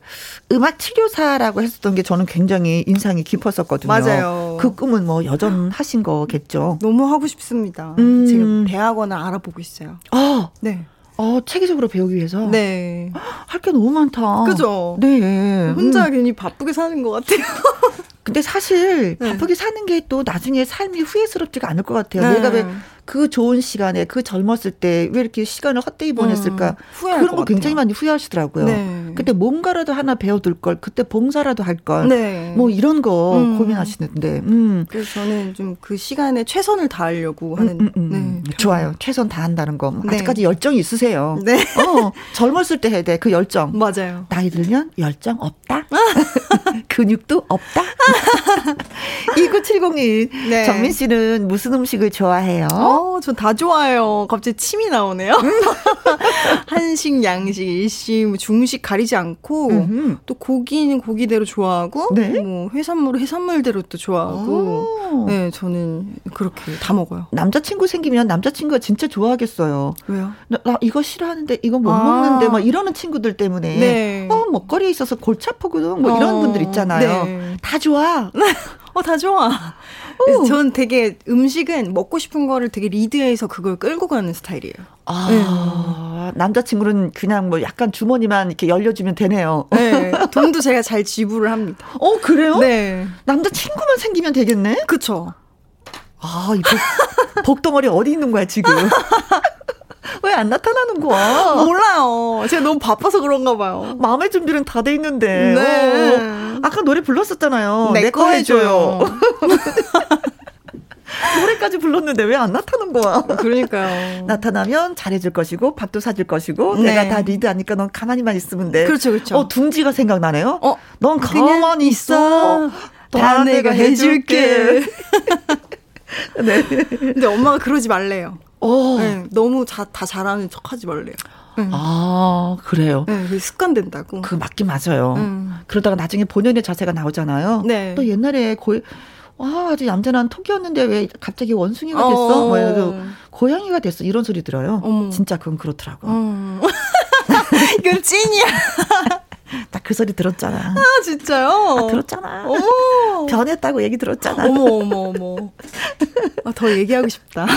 음악 치료사라고 했었던 게 저는 굉장히 인상이 깊었었거든요. 맞아요. 그 꿈은 뭐 여전하신 거겠죠. 너무 하고 싶습니다. 음. 지금 대학원을 알아보고 있어요. 아, 네. 어, 체계적으로 배우기 위해서? 네. 할 게 너무 많다. 그죠? 네. 혼자 음. 괜히 바쁘게 사는 것 같아요. [LAUGHS] 근데 사실 네. 바쁘게 사는 게 또 나중에 삶이 후회스럽지가 않을 것 같아요. 네. 내가 왜 그 좋은 시간에 그 젊었을 때 왜 이렇게 시간을 헛되이 보냈을까 음, 그런 거 굉장히 많이 후회하시더라고요. 네. 그때 뭔가라도 하나 배워둘 걸 그때 봉사라도 할 걸뭐 네. 이런 거 음. 고민하시는데 음. 그래서 저는 좀 그 시간에 최선을 다하려고 음, 하는 음, 음, 네. 좋아요. 최선 다한다는 거뭐 네. 아직까지 열정이 있으세요. 네. 어, 젊었을 때 해야 돼 그 열정. 맞아요. 나이 들면 열정 없다. [LAUGHS] 근육도 없다. [LAUGHS] [LAUGHS] 2970님 네. 정민 씨는 무슨 음식을 좋아해요? 어? 어, 전다 좋아요. 갑자기 침이 나오네요. [LAUGHS] 한식, 양식, 일식, 뭐 중식 가리지 않고 음흠. 또 고기는 고기대로 좋아하고 네? 뭐 해산물 해산물대로 또 좋아하고. 네, 저는 그렇게 다 먹어요. 남자친구 생기면 남자친구가 진짜 좋아하겠어요. 왜요? 나, 나 이거 싫어하는데 이거 못 아. 먹는데 막 이러는 친구들 때문에 네. 어, 먹거리에 있어서 골치 아프거든. 뭐 이런 어. 분들 있잖아요. 네. 다 좋아. [LAUGHS] 어, 다 좋아. 전 되게 음식은 먹고 싶은 거를 되게 리드해서 그걸 끌고 가는 스타일이에요. 아, 네. 남자친구는 그냥 뭐 약간 주머니만 이렇게 열려주면 되네요. 네. 돈도 제가 잘 지불을 합니다. 어, 그래요? 네. 남자친구만 생기면 되겠네? 그쵸. 아, 이 복, 복덩어리 어디 있는 거야, 지금? [LAUGHS] [LAUGHS] 왜 안 나타나는 거야? 몰라요. 제가 너무 바빠서 그런가 봐요. 마음의 준비는 다 돼 있는데. 네. 어. 아까 노래 불렀었잖아요. 내 거 해줘요. [LAUGHS] 노래까지 불렀는데 왜 안 나타난 거야? 그러니까요. [LAUGHS] 나타나면 잘해줄 것이고 밥도 사줄 것이고 네. 내가 다 리드하니까 넌 가만히만 있으면 돼. 그렇죠, 그렇죠. 어 둥지가 생각나네요. 어, 넌 가만히 있어. 다 내가 해줄게. 네. 근데 엄마가 그러지 말래요. 어. 네, 너무 자, 다 잘하는 척 하지 말래요. 네. 아 그래요. 네, 그 습관 된다고. 그 맞긴 맞아요. 음. 그러다가 나중에 본연의 자세가 나오잖아요. 네. 또 옛날에 거의 와 아주 얌전한 톡이었는데 왜 갑자기 원숭이가 됐어? 어. 뭐 고양이가 됐어 이런 소리 들어요. 어머. 진짜 그건 그렇더라고. 어. [LAUGHS] 이건 찐이야. 딱그 소리 들었잖아. 아 진짜요? 아, 들었잖아. 어머. 변했다고 얘기 들었잖아. 어머 어머 어머. 아, 더 얘기하고 싶다. [LAUGHS]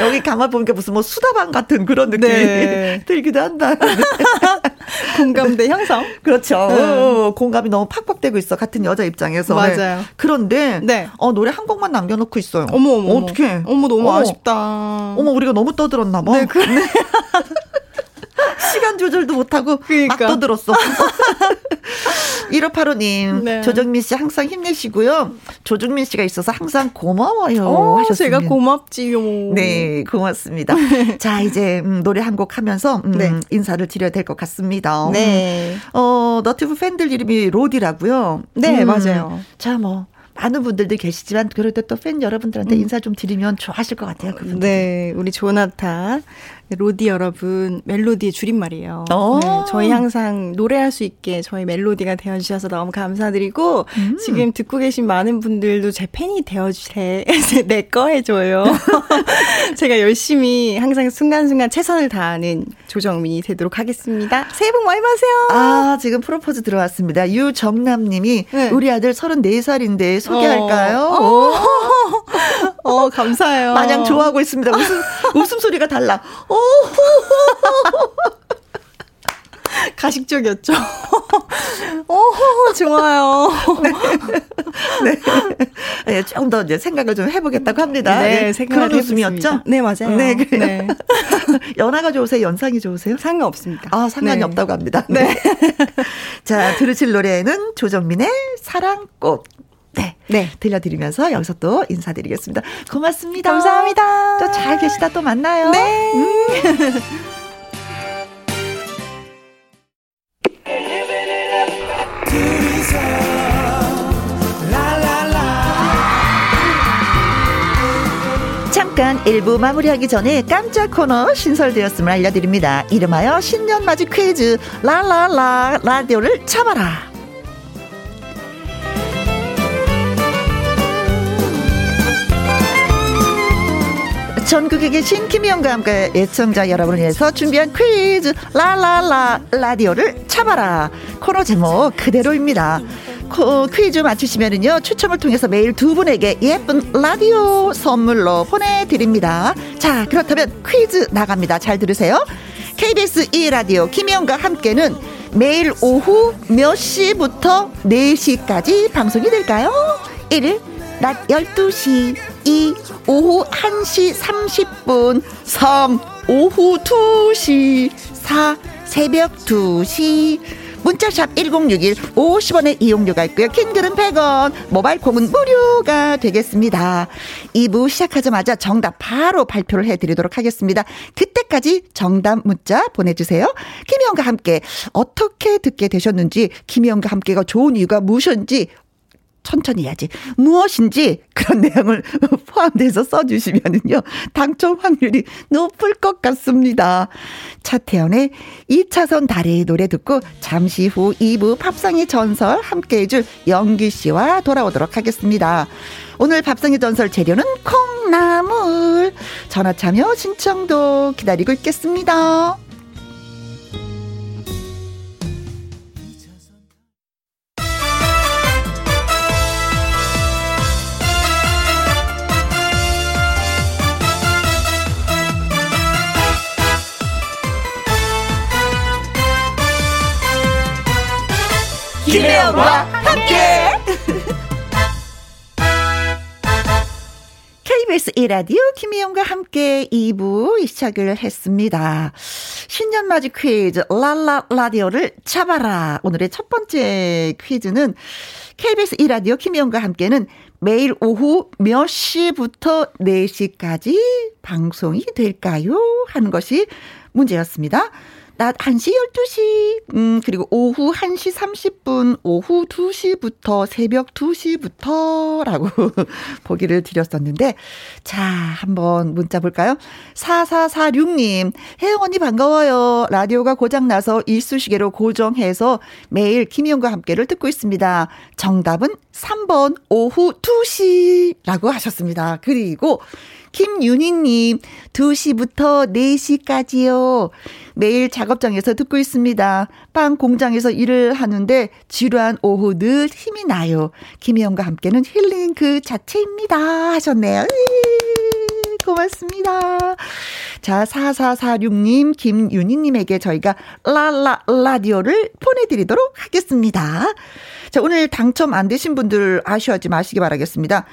여기 가만 보니까 무슨 뭐 수다방 같은 그런 느낌이 네. [LAUGHS] 들기도 한다. [LAUGHS] 공감대 형성. 그렇죠. 네. 어, 공감이 너무 팍팍 되고 있어. 같은 여자 입장에서. 맞아요. 그런데 네. 어 노래 한 곡만 남겨 놓고 있어요. 어머 어머. 어떻게? 어머 너무 어머. 아쉽다. 어머 우리가 너무 떠들었나 봐. 네, 그래. [LAUGHS] 시간 조절도 못하고 그러니까. 막 떠들었어. [LAUGHS] 1585님, 네. 조정민 씨 항상 힘내시고요. 조정민 씨가 있어서 항상 고마워요. 오, 하셨습니다. 제가 고맙지요. 네, 고맙습니다. [LAUGHS] 자, 이제 음, 노래 한 곡 하면서 음, 네. 인사를 드려야 될 것 같습니다. 네. 음, 어, 너튜브 팬들 이름이 로디라고요. 네, 음, 맞아요. 자, 뭐 많은 분들도 계시지만 그래도 또 팬 여러분들한테 음. 인사 좀 드리면 좋아하실 것 같아요. 그분들. 네, 우리 조나타 로디 여러분 멜로디의 줄임말이에요. 네, 저희 항상 노래할 수 있게 저희 멜로디가 되어주셔서 너무 감사드리고 음. 지금 듣고 계신 많은 분들도 제 팬이 되어주세 [LAUGHS] 내거 해줘요. [LAUGHS] 제가 열심히 항상 순간순간 최선을 다하는 조정민이 되도록 하겠습니다. 새해 복 많이 받으세요. 아 지금 프로포즈 들어왔습니다. 유정남님이 네. 우리 아들 34살인데 소개할까요? 어, [LAUGHS] 어, 어 감사해요. 마냥 좋아하고 있습니다. 웃음 [LAUGHS] 웃음소리가 달라. 어, 가식적이었죠. [LAUGHS] 오, 좋아요. [LAUGHS] 네. 네. 좀더 이제 생각을 좀 해보겠다고 합니다. 네, 네. 생각을 그런 웃음이었죠? 네, 맞아요. 네, 그래요. 네. 연하가 좋으세요? 연상이 좋으세요? 상관없습니다. 아, 상관이 네. 없다고 합니다. 네. 자, 들으실 노래는 조정민의 사랑꽃. 네. 네. 들려드리면서 여기서 또 인사드리겠습니다. 고맙습니다. 감사합니다. 또 잘 계시다 또 만나요. 네. 음. 잠깐 1부 마무리하기 전에 깜짝 코너 신설되었음을 알려드립니다. 이름하여 신년맞이 퀴즈 라라라 라디오를 참아라. 전국에 계신 김희영과 함께 애청자 여러분을 위해서 준비한 퀴즈 라라라 라디오를 참아라 코너 제목 그대로입니다. 퀴즈 맞추시면은요 추첨을 통해서 매일 두 분에게 예쁜 라디오 선물로 보내드립니다. 자 그렇다면 퀴즈 나갑니다. 잘 들으세요. KBS 2라디오 김혜영과 함께는 매일 오후 몇 시부터 4시까지 방송이 될까요? 1일 낮 12시 2 오후 1시 30분 3 오후 2시 4 새벽 2시 문자샵 1061 50원의 이용료가 있고요. 킹글은 100원, 모바일 콩은 무료가 되겠습니다. 2부 시작하자마자 정답 바로 발표를 해드리도록 하겠습니다. 그때까지 정답 문자 보내주세요. 김희영과 함께 어떻게 듣게 되셨는지, 김희영과 함께가 좋은 이유가 무엇인지 천천히 해야지. 무엇인지 그런 [LAUGHS] 내용을 포함돼서 써주시면은요, 당첨 확률이 높을 것 같습니다. 차태현의 2차선 다리 노래 듣고 잠시 후 2부 팝상의 전설 함께 해줄 영기 씨와 돌아오도록 하겠습니다. 오늘 밥상의 전설 재료는 콩나물. 전화 참여 신청도 기다리고 있겠습니다. KBS 1라디오 김혜영과 함께 2부 시작을 했습니다. 신년맞이 퀴즈 랄라 라디오를 잡아라. 오늘의 첫 번째 퀴즈는 KBS 1라디오 김혜영과 함께는 매일 오후 몇 시부터 4시까지 방송이 될까요? 하는 것이 문제였습니다. 낮 1시, 12시, 음, 그리고 오후 1시 30분, 오후 2시부터, 새벽 2시부터 라고 [LAUGHS] 보기를 드렸었는데, 자, 한번 문자 볼까요? 4446님, 혜영 언니 반가워요. 라디오가 고장나서 이쑤시개로 고정해서 매일 김희영과 함께를 듣고 있습니다. 정답은 3번 오후 2시라고 하셨습니다. 그리고 김윤희님, 2시부터 4시까지요. 매일 작업장에서 듣고 있습니다. 빵 공장에서 일을 하는데 지루한 오후 늘 힘이 나요. 김혜영과 함께는 힐링 그 자체입니다. 하셨네요. 고맙습니다. 자, 4446님, 김윤희님에게 저희가 라라 라디오를 보내드리도록 하겠습니다. 자, 오늘 당첨 안 되신 분들 아쉬워하지 마시기 바라겠습니다.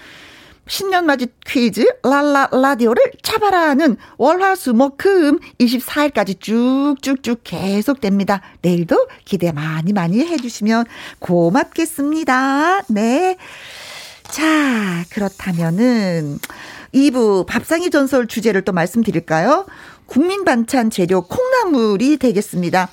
신년 맞이 퀴즈 랄라 라디오를 잡아라는 월화수목금 24일까지 쭉쭉쭉 계속됩니다. 내일도 기대 많이 많이 해주시면 고맙겠습니다. 네. 자, 그렇다면은 2부 밥상의 전설 주제를 또 말씀드릴까요? 국민 반찬 재료 콩나물이 되겠습니다.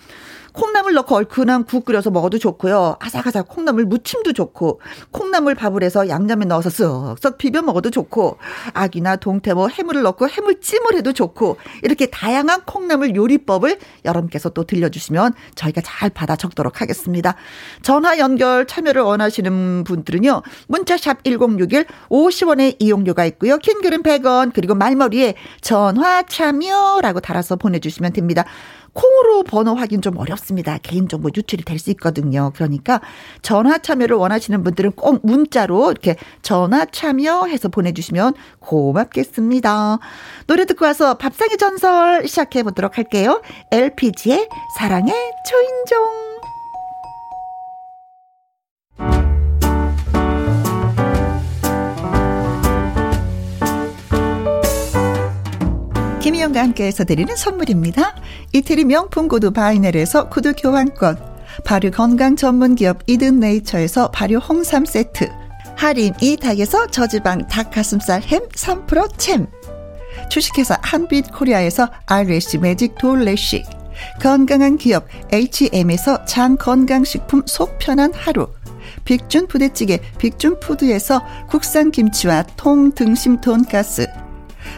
콩나물 넣고 얼큰한 국 끓여서 먹어도 좋고요. 아삭아삭 콩나물 무침도 좋고 콩나물 밥을 해서 양념에 넣어서 쓱쓱 비벼 먹어도 좋고 아기나 동태 뭐 해물을 넣고 해물찜을 해도 좋고 이렇게 다양한 콩나물 요리법을 여러분께서 또 들려주시면 저희가 잘 받아 적도록 하겠습니다. 전화 연결 참여를 원하시는 분들은요. 문자샵 1061 50원의 이용료가 있고요. 킹글은 100원 그리고 말머리에 전화 참여라고 달아서 보내주시면 됩니다. 콩으로 번호 확인 좀 어렵습니다. 개인정보 유출이 될 수 있거든요. 그러니까 전화 참여를 원하시는 분들은 꼭 문자로 이렇게 전화 참여해서 보내주시면 고맙겠습니다. 노래 듣고 와서 밥상의 전설 시작해 보도록 할게요. LPG의 사랑의 초인종. 김희영과 함께해서 드리는 선물입니다. 이태리 명품 구두 바이넬에서 구두 교환권, 발효 건강 전문 기업 이든 네이처에서 발효 홍삼 세트, 할인 이 닭에서 저지방 닭 가슴살 햄 3% 챔, 주식회사 한빛 코리아에서 아이래쉬 매직 돌래쉬, 건강한 기업 H&M에서 장 건강식품 속 편한 하루, 빅준 부대찌개 빅준 푸드에서 국산 김치와 통 등심 돈가스,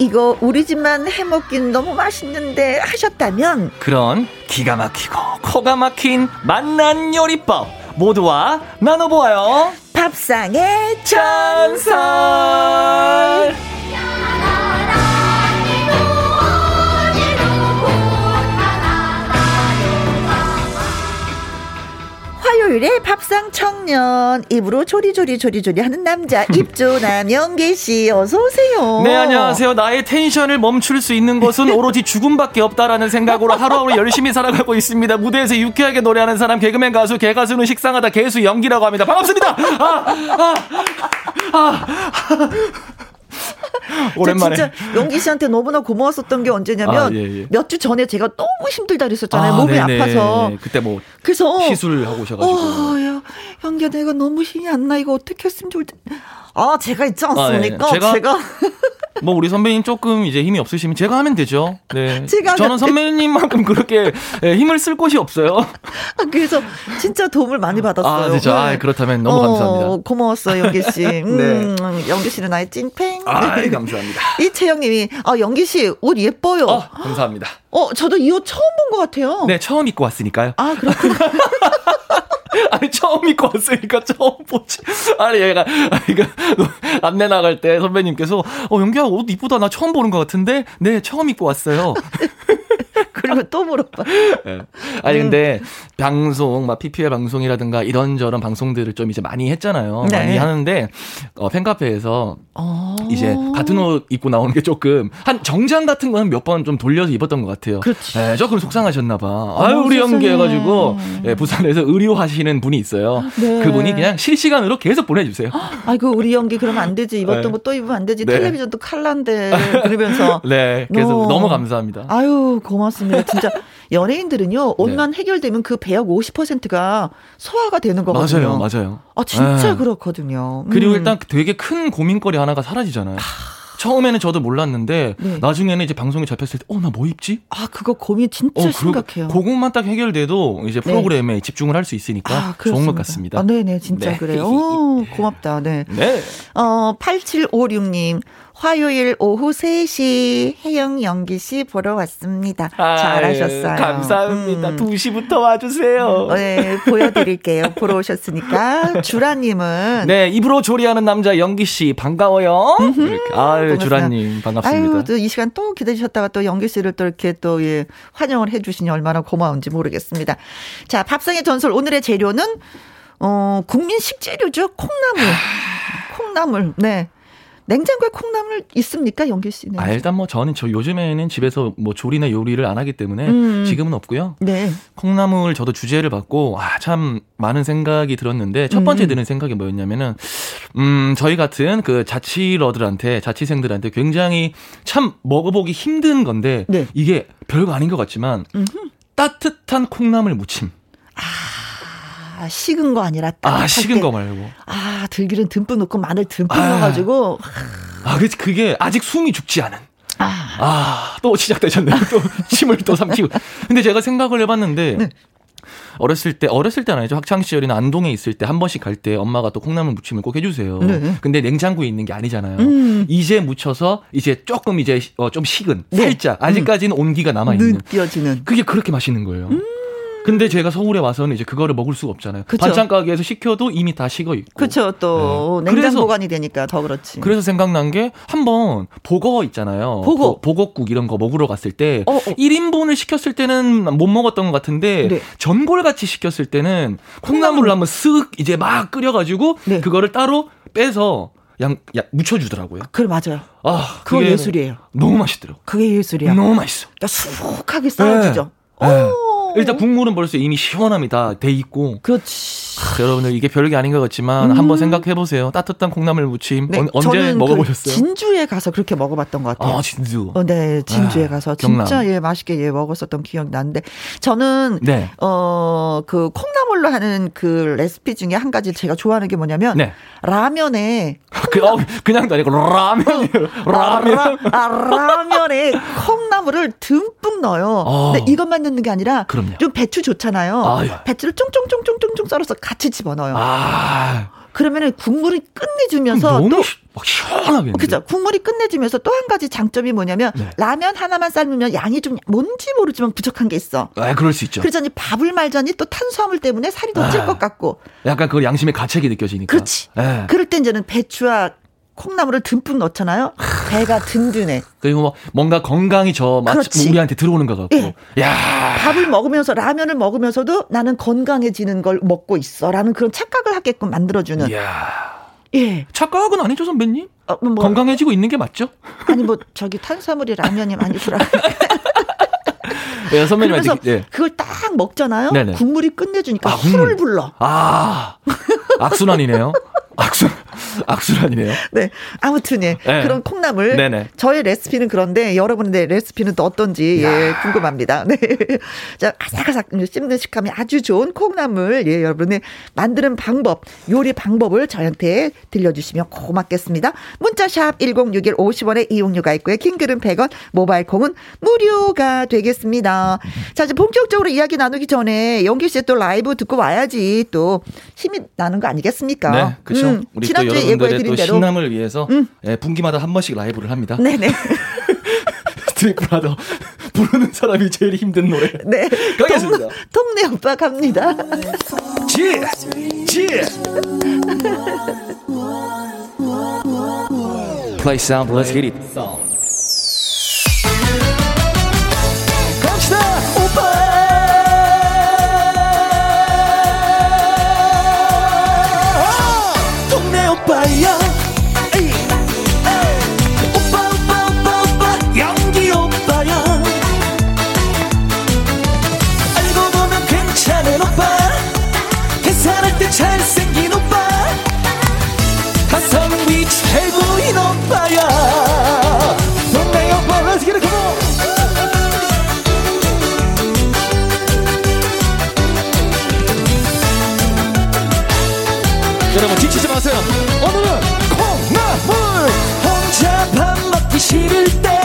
이거 우리 집만 해먹긴 너무 맛있는데 하셨다면 그런 기가 막히고 코가 막힌 맛난 요리법 모두와 나눠보아요. 밥상의 전설 화요일에 밥상 청년 입으로 조리조리 조리조리 하는 남자 [LAUGHS] 입조 남 영계 씨 어서 오세요. 네 안녕하세요. 나의 텐션을 멈출 수 있는 것은 [LAUGHS] 오로지 죽음밖에 없다라는 생각으로 하루하루 열심히 살아가고 있습니다. 무대에서 유쾌하게 노래하는 사람 개그맨 가수 개가수는 식상하다 개수 연기라고 합니다. 반갑습니다. 아, 아, 아, 아. [LAUGHS] 오랜만에. 진짜 용기 씨한테 너무나 고마웠었던 게 언제냐면 아, 예, 예. 몇주 전에 제가 너무 힘들다 그랬었잖아요. 아, 몸이 네네. 아파서. 그때 뭐 그래서 시술 하고 오셔가지고. 어, 야, 연기야 내가 너무 힘이 안 나. 이거 어떻게 했으면 좋을지. 아 제가 있지 않습니까? 아, 네. 제가, 제가 뭐 우리 선배님 조금 이제 힘이 없으시면 제가 하면 되죠. 네. [LAUGHS] 제가 저는 선배님만큼 그렇게 예, 힘을 쓸 곳이 없어요. 아, 그래서 진짜 도움을 많이 받았어요. 아, 진짜. 아, 그렇다면 너무 어, 감사합니다. 고마웠어요, 영기 씨. [LAUGHS] 음, 네. 영기 씨는 나의 찐팬. 아, 감사합니다. [LAUGHS] 이채영 님이 아, 영기 씨 옷 예뻐요. 어, 감사합니다. 어, 저도 이 옷 처음 본 것 같아요. 네, 처음 입고 왔으니까요. 아, 그렇구나. [LAUGHS] 아니 처음 입고 왔으니까 처음 보지. 아니 얘가 그러니까 안내 나갈 때 선배님께서 어 영기야 옷 이쁘다 나 처음 보는 것 같은데 네 처음 입고 왔어요. [LAUGHS] 그리고 또 물어봐. 네. 아니 근데 방송 막 PPL 방송이라든가 이런저런 방송들을 좀 이제 많이 했잖아요. 네. 많이 하는데 어, 팬카페에서 어. 이제 같은 옷 입고 나오는 게 조금 한 정장 같은 거는 몇 번 좀 돌려서 입었던 것 같아요. 그렇지. 네, 조금 속상하셨나 봐. 아유 우리 연기 해가지고 네, 부산에서 의료하시는 분이 있어요. 네. 그분이 그냥 실시간으로 계속 보내주세요. [GASPS] 아이고 우리 연기 그러면 안 되지 입었던 네. 거또 입으면 안 되지 네. 텔레비전도 칼란데 [LAUGHS] 그러면서 네 그래서 어. 너무 감사합니다. 아유 고맙습니다. 진짜 [LAUGHS] 연예인들은요 옷만 네. 해결되면 그 배역 50%가 소화가 되는 거거든요. 맞아요, 맞아요. 아 진짜 네. 그렇거든요. 그리고 음. 일단 되게 큰 고민거리 하나가 사라지잖아요. 처음에는 저도 몰랐는데 네. 나중에는 이제 방송에 잡혔을 때 어 나 뭐 입지? 아 그거 고민 진짜 어, 심각해요. 그것만 딱 해결돼도 이제 네. 프로그램에 네. 집중을 할 수 있으니까 아, 좋은 것 같습니다. 아, 네네 진짜 네. 그래요. [LAUGHS] 오, 고맙다. 네. 네. 어 8756님 화요일 오후 3시 혜영 연기 씨 보러 왔습니다. 아, 잘하셨어요. 감사합니다. 음. 2시부터 와주세요. 네, 보여드릴게요. 보러 오셨으니까. [LAUGHS] 주라님은. 네, 입으로 조리하는 남자 연기 씨 반가워요. 아유, 주라님 반갑습니다. 아유, 이 시간 또 기다리셨다가 또 연기 씨를 또 이렇게 또 예, 환영을 해주시니 얼마나 고마운지 모르겠습니다. 자, 밥상의 전설 오늘의 재료는 어, 국민 식재료죠. 콩나물. 콩나물. 네. 냉장고에 콩나물 있습니까, 영길 씨는? 아, 일단 뭐 저는 저 요즘에는 집에서 뭐 조리나 요리를 안 하기 때문에 음. 지금은 없고요. 네. 콩나물 저도 주제를 받고 아, 참 많은 생각이 들었는데 첫 번째 음. 드는 생각이 뭐였냐면은 음, 저희 같은 그 자취러들한테 자취생들한테 굉장히 참 먹어보기 힘든 건데 네. 이게 별거 아닌 것 같지만 음흠. 따뜻한 콩나물 무침. 아. 아, 식은 거 아니라 아 식은 때. 거 말고 아 들기름 듬뿍 넣고 마늘 듬뿍 아, 넣어가지고 아 그치 그게 아직 숨이 죽지 않은 아또 시작되셨네요 또 [LAUGHS] 침을 또 삼키고 근데 제가 생각을 해봤는데 네. 어렸을 때 어렸을 때는 아니죠 학창 시절이나 안동에 있을 때 한 번씩 갈 때 엄마가 또 콩나물 무침을 꼭 해주세요. 네. 근데 냉장고에 있는 게 아니잖아요. 음. 이제 무쳐서 이제 조금 이제 어, 좀 식은 네. 살짝 아직까지는 음. 온기가 남아 있는 느껴지는 그게 그렇게 맛있는 거예요. 음. 근데 제가 서울에 와서는 이제 그거를 먹을 수가 없잖아요. 그쵸. 반찬 가게에서 시켜도 이미 다 식어 있고. 그렇죠. 또 네. 냉장 보관이 되니까 더 그렇지. 그래서 생각난 게 한번 보거 있잖아요. 보거. 보 거국 이런 거 먹으러 갔을 때 어, 어. 1인분을 시켰을 때는 못 먹었던 것 같은데 네. 전골 같이 시켰을 때는 콩나물을 한번 쓱 이제 막 끓여 가지고 네. 그거를 따로 빼서 양, 야, 묻혀주더라고요. 그래, 맞아요. 아, 그거 예술이에요. 너무 맛있더라고. 그게 예술이야. 너무 맛있어. 그러니까 수북하게 쌓아주죠. 네. 네. 일단 국물은 벌써 이미 시원함이 다 돼 있고. 그렇지. 아, 여러분들 이게 별게 아닌 것 같지만 음. 한번 생각해 보세요. 따뜻한 콩나물 무침 네, 언 제 먹어보셨어요? 그 진주에 가서 그렇게 먹어봤던 것 같아요. 아 진주. 어, 네, 진주에 아, 가서 진짜 경남. 예 맛있게 예 먹었었던 기억이 나는데 저는 네. 어그 콩나물로 하는 그 레시피 중에 한 가지 제가 좋아하는 게 뭐냐면 네. 라면에 [LAUGHS] 그, 어, 그냥도 아니고 라면이에요. 어, 라면. 라, 아, 라면에 콩나물을 듬뿍 넣어요. 어. 근데 이것만 넣는 게 아니라 그 럼요. 좀 배추 좋잖아요. 아유. 배추를 쫑쫑쫑쫑쫑쫑 썰어서 같이 집어넣어요. 아. 그러면은 국물이 끝내주면서 또 막 시원하게. 그죠. 국물이 끝내주면서 또 한 가지 장점이 뭐냐면 네. 라면 하나만 삶으면 양이 좀 뭔지 모르지만 부족한 게 있어. 아, 그럴 수 있죠. 그러자니 밥을 말자니 또 탄수화물 때문에 살이 더 찔것 아. 같고. 약간 그 양심의 가책이 느껴지니까. 그렇지. 네. 그럴 땐 저는 배추와 콩나물을 듬뿍 넣잖아요. 배가 든든해. 그리고 뭐 뭔가 건강이 저 마치 우리한테 들어오는 것 같고. 예. 야. 밥을 먹으면서 라면을 먹으면서도 나는 건강해지는 걸 먹고 있어라는 그런 착각을 하게끔 만들어주는. 야. 예. 착각은 아니죠 선배님? 어, 뭐, 건강해지고 있는 게 맞죠? 아니 뭐 저기 탄수화물이 라면이 많이 들어가. 예, 선배님한테 그래서 예. 그걸 딱 먹잖아요. 네네. 국물이 끝내주니까 아, 훌 불러. 아 악순환이네요. 악순 [LAUGHS] 악순환이네요. 네. 아무튼 예. 네. 그런 콩나물. 네네. 저의 레시피는 그런데 여러분의 레시피는 또 어떤지 예, 궁금합니다. 네. [LAUGHS] 자, 아삭아삭 씹는 식감이 아주 좋은 콩나물. 예, 여러분의 만드는 방법, 요리 방법을 저한테 들려주시면 고맙겠습니다. 문자샵 1061 50원의 이용료가 있고요. 킹글은 100원, 모바일 콩은 무료가 되겠습니다. 자, 이제 본격적으로 이야기 나누기 전에 영기 씨또 라이브 듣고 와야지 또 힘이 나는 거 아니겠습니까? 네, 그렇죠. 음, 우리 지난주에 예고해드린 또 대로 신남을 위해서 음. 예, 분기마다 한 번씩 라이브를 합니다. [LAUGHS] 네네. street brother 부르는 사람이 제일 힘든 노래. 네. 가겠습니다. 동, 네 오빠 갑니다. 지! 지! Play sound, let's get it. 싫을 때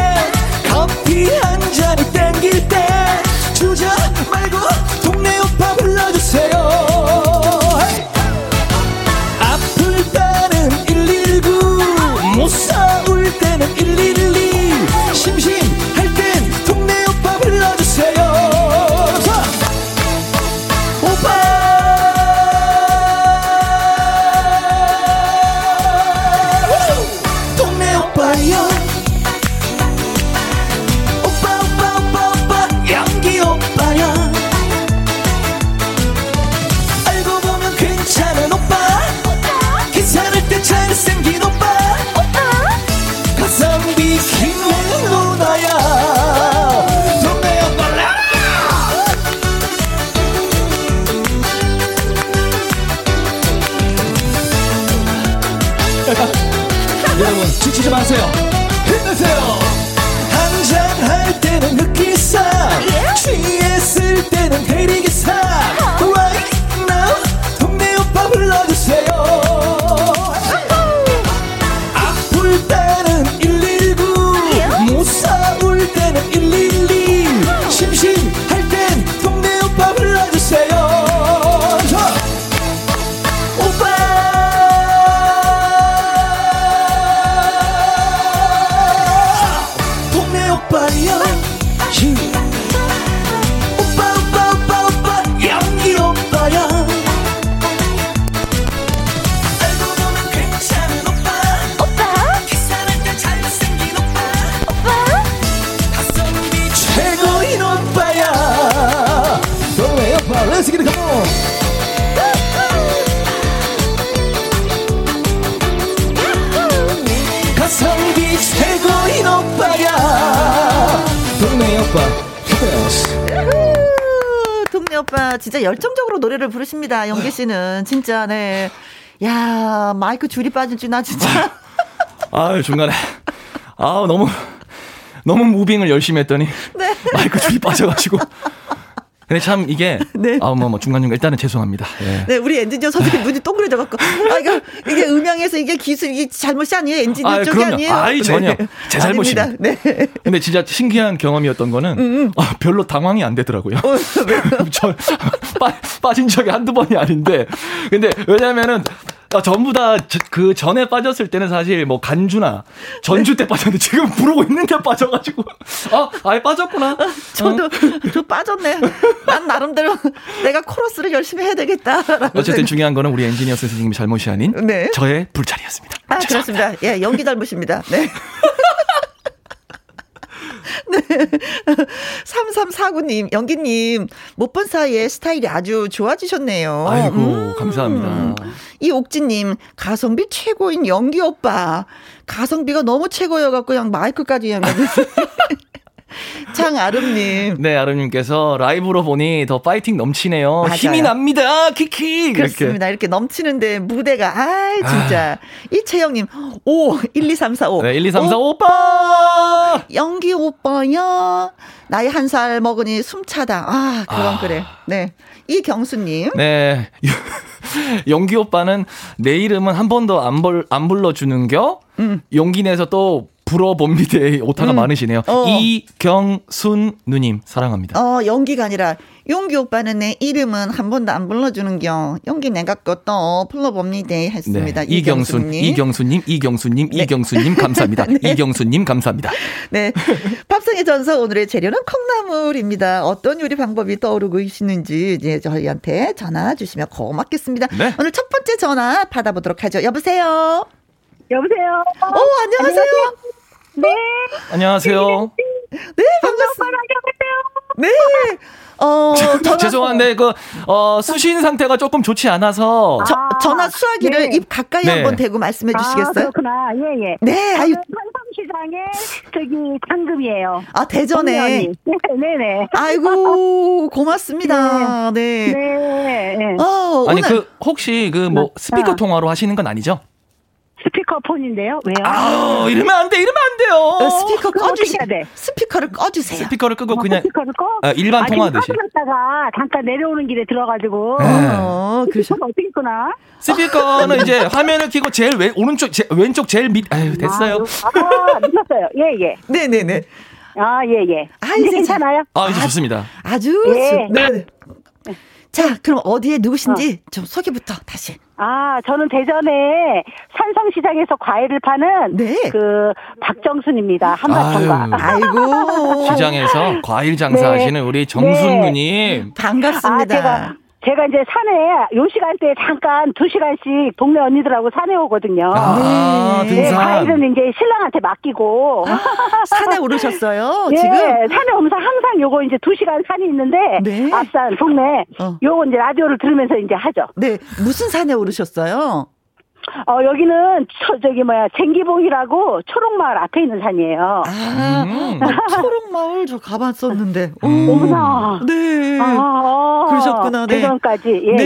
진짜 열정적으로 노래를 부르십니다. 영기 씨는 진짜 네. 야 마이크 줄이 빠질 줄나 진짜. 아 중간에 아 너무 너무 무빙을 열심히 했더니 네. 마이크 줄이 빠져가지고 근데 참 이게 [LAUGHS] 네. 아 뭐 뭐 중간중간 일단은 죄송합니다. 예. 네, 우리 엔지니어 선생님 눈이 동그래져 갖고 아 이거 이게 음향에서 이게 기술 이게 잘못이 아니에요. 엔지니어 아, 쪽이 그럼요. 아니에요. 아이 전혀 네. 제 잘못입니다. 네. 근데 진짜 신기한 경험이었던 거는 음, 음. 아, 별로 당황이 안 되더라고요. 어, [LAUGHS] 저 빠, 빠진 적이 한두 번이 아닌데 근데 왜냐면은 아, 전부 다 그 전에 빠졌을 때는 사실 뭐 간주나 전주 때 빠졌는데 지금 부르고 있는데 빠져가지고 아 아예 빠졌구나. 저도 어. 저 빠졌네. 난 나름대로 내가 코러스를 열심히 해야 되겠다. 어쨌든 중요한 거는 우리 엔지니어 선생님이 잘못이 아닌 네. 저의 불찰이었습니다. 아 죄송합니다. 그렇습니다. 예 연기 잘못입니다. 네. [LAUGHS] [LAUGHS] 네. 3349님, 연기님, 못 본 사이에 스타일이 아주 좋아지셨네요. 아이고, 음. 감사합니다. 이옥진님, 가성비 최고인 연기 오빠. 가성비가 너무 최고여갖고 그냥 마이크까지 그냥. [LAUGHS] [LAUGHS] 장아름님. 네, 아름님께서 라이브로 보니 더 파이팅 넘치네요. 맞아요. 힘이 납니다. 키키. 그렇습니다. 이렇게, 이렇게 넘치는데 무대가, 아 진짜. 아. 이채영님, 오, 1, 2, 3, 4, 5. 네, 1, 2, 3, 4, 오빠! 연기 오빠야. 나이 한 살 먹으니 숨차다. 아, 그건 아. 그래. 네. 이경수님. 네. [LAUGHS] 연기 오빠는 내 이름은 한 번도 안, 안 불러주는겨? 음. 용기 내서 또 불어봅니다. 오타가 음. 많으시네요. 어. 이경순 누님 사랑합니다. 어 연기가 아니라 용기 오빠는 내 이름은 한 번도 안 불러주는겨. 용기 내가 것도 불러봅니다. 했습니다. 네. 이경순, 이경순님, 이경순님, 네. 이경순님 감사합니다. [LAUGHS] 네. 이경순님 감사합니다. 네. 팝송의 전서 오늘의 재료는 콩나물입니다. 어떤 요리 방법이 떠오르고 계시는지 이제 저희한테 전화 주시면 고맙겠습니다. 네. 오늘 첫 번째 전화 받아보도록 하죠. 여보세요. 여보세요. 어, 안녕하세요. 네. 안녕하세요. 네, 반갑습니다. 네. 어, 전화... 죄송한데 그 어, 수신 상태가 조금 좋지 않아서 저, 전화 수화기를 네. 입 가까이 네. 한번 대고 말씀해 아, 주시겠어요? 아, 그렇구나. 예, 예. 네. 아유. 시장에 저기 상금이에요. 아 대전에. [LAUGHS] 네, 네, 네. 아이고 고맙습니다. 네. 네. 네. 어, 아니 오늘... 그 혹시 그 뭐 스피커 아. 통화로 하시는 건 아니죠? 스피커폰인데요. 왜요? 아, 이러면 안 돼. 이러면 안 돼요. 어, 스피커 꺼주세요. 스피커를 꺼주세요. 스피커를 끄고 어, 그냥 스피커를 꺼? 아, 일반 통화하듯이. 다가 잠깐 내려오는 길에 들어가지고. 네. 어, 그러셔. 어떻게 끄나? 스피커는 이제 화면을 켜고 제일 왼 오른쪽 제, 왼쪽 제일 밑. 아유 됐어요. 아, 늦었어요. 예 예. 네 네 네. 아 예 예. 아 이제 괜찮아요? 아 이제 좋습니다. 아주 예. 네. 자, 그럼 어디에 누구신지 어. 좀 소개부터 다시. 아, 저는 대전에 산성시장에서 과일을 파는 네. 그 박정순입니다. 한밭청과. [LAUGHS] 아이고. 시장에서 과일 장사하시는 네. 우리 정순 네. 누님. 반갑습니다. 아, 제가 제가 이제 산에 요 시간대에 잠깐 두 시간씩 동네 언니들하고 산에 오거든요. 아, 네. 등산. 네, 과일은 이제 신랑한테 맡기고. 아, 산에 오르셨어요? 네, [LAUGHS] 지금? 산에 오면서 항상 요거 이제 두 시간 산이 있는데 네. 앞산 동네 어. 요거 이제 라디오를 들으면서 이제 하죠. 네, 무슨 산에 오르셨어요? 어, 여기는, 초, 저기, 뭐야, 쟁기봉이라고 초록마을 앞에 있는 산이에요. 아, 음. 아 초록마을 저 가봤었는데. 음. 어머나. 네. 아, 그러셨구나. 네. 대전까지. 예, 네.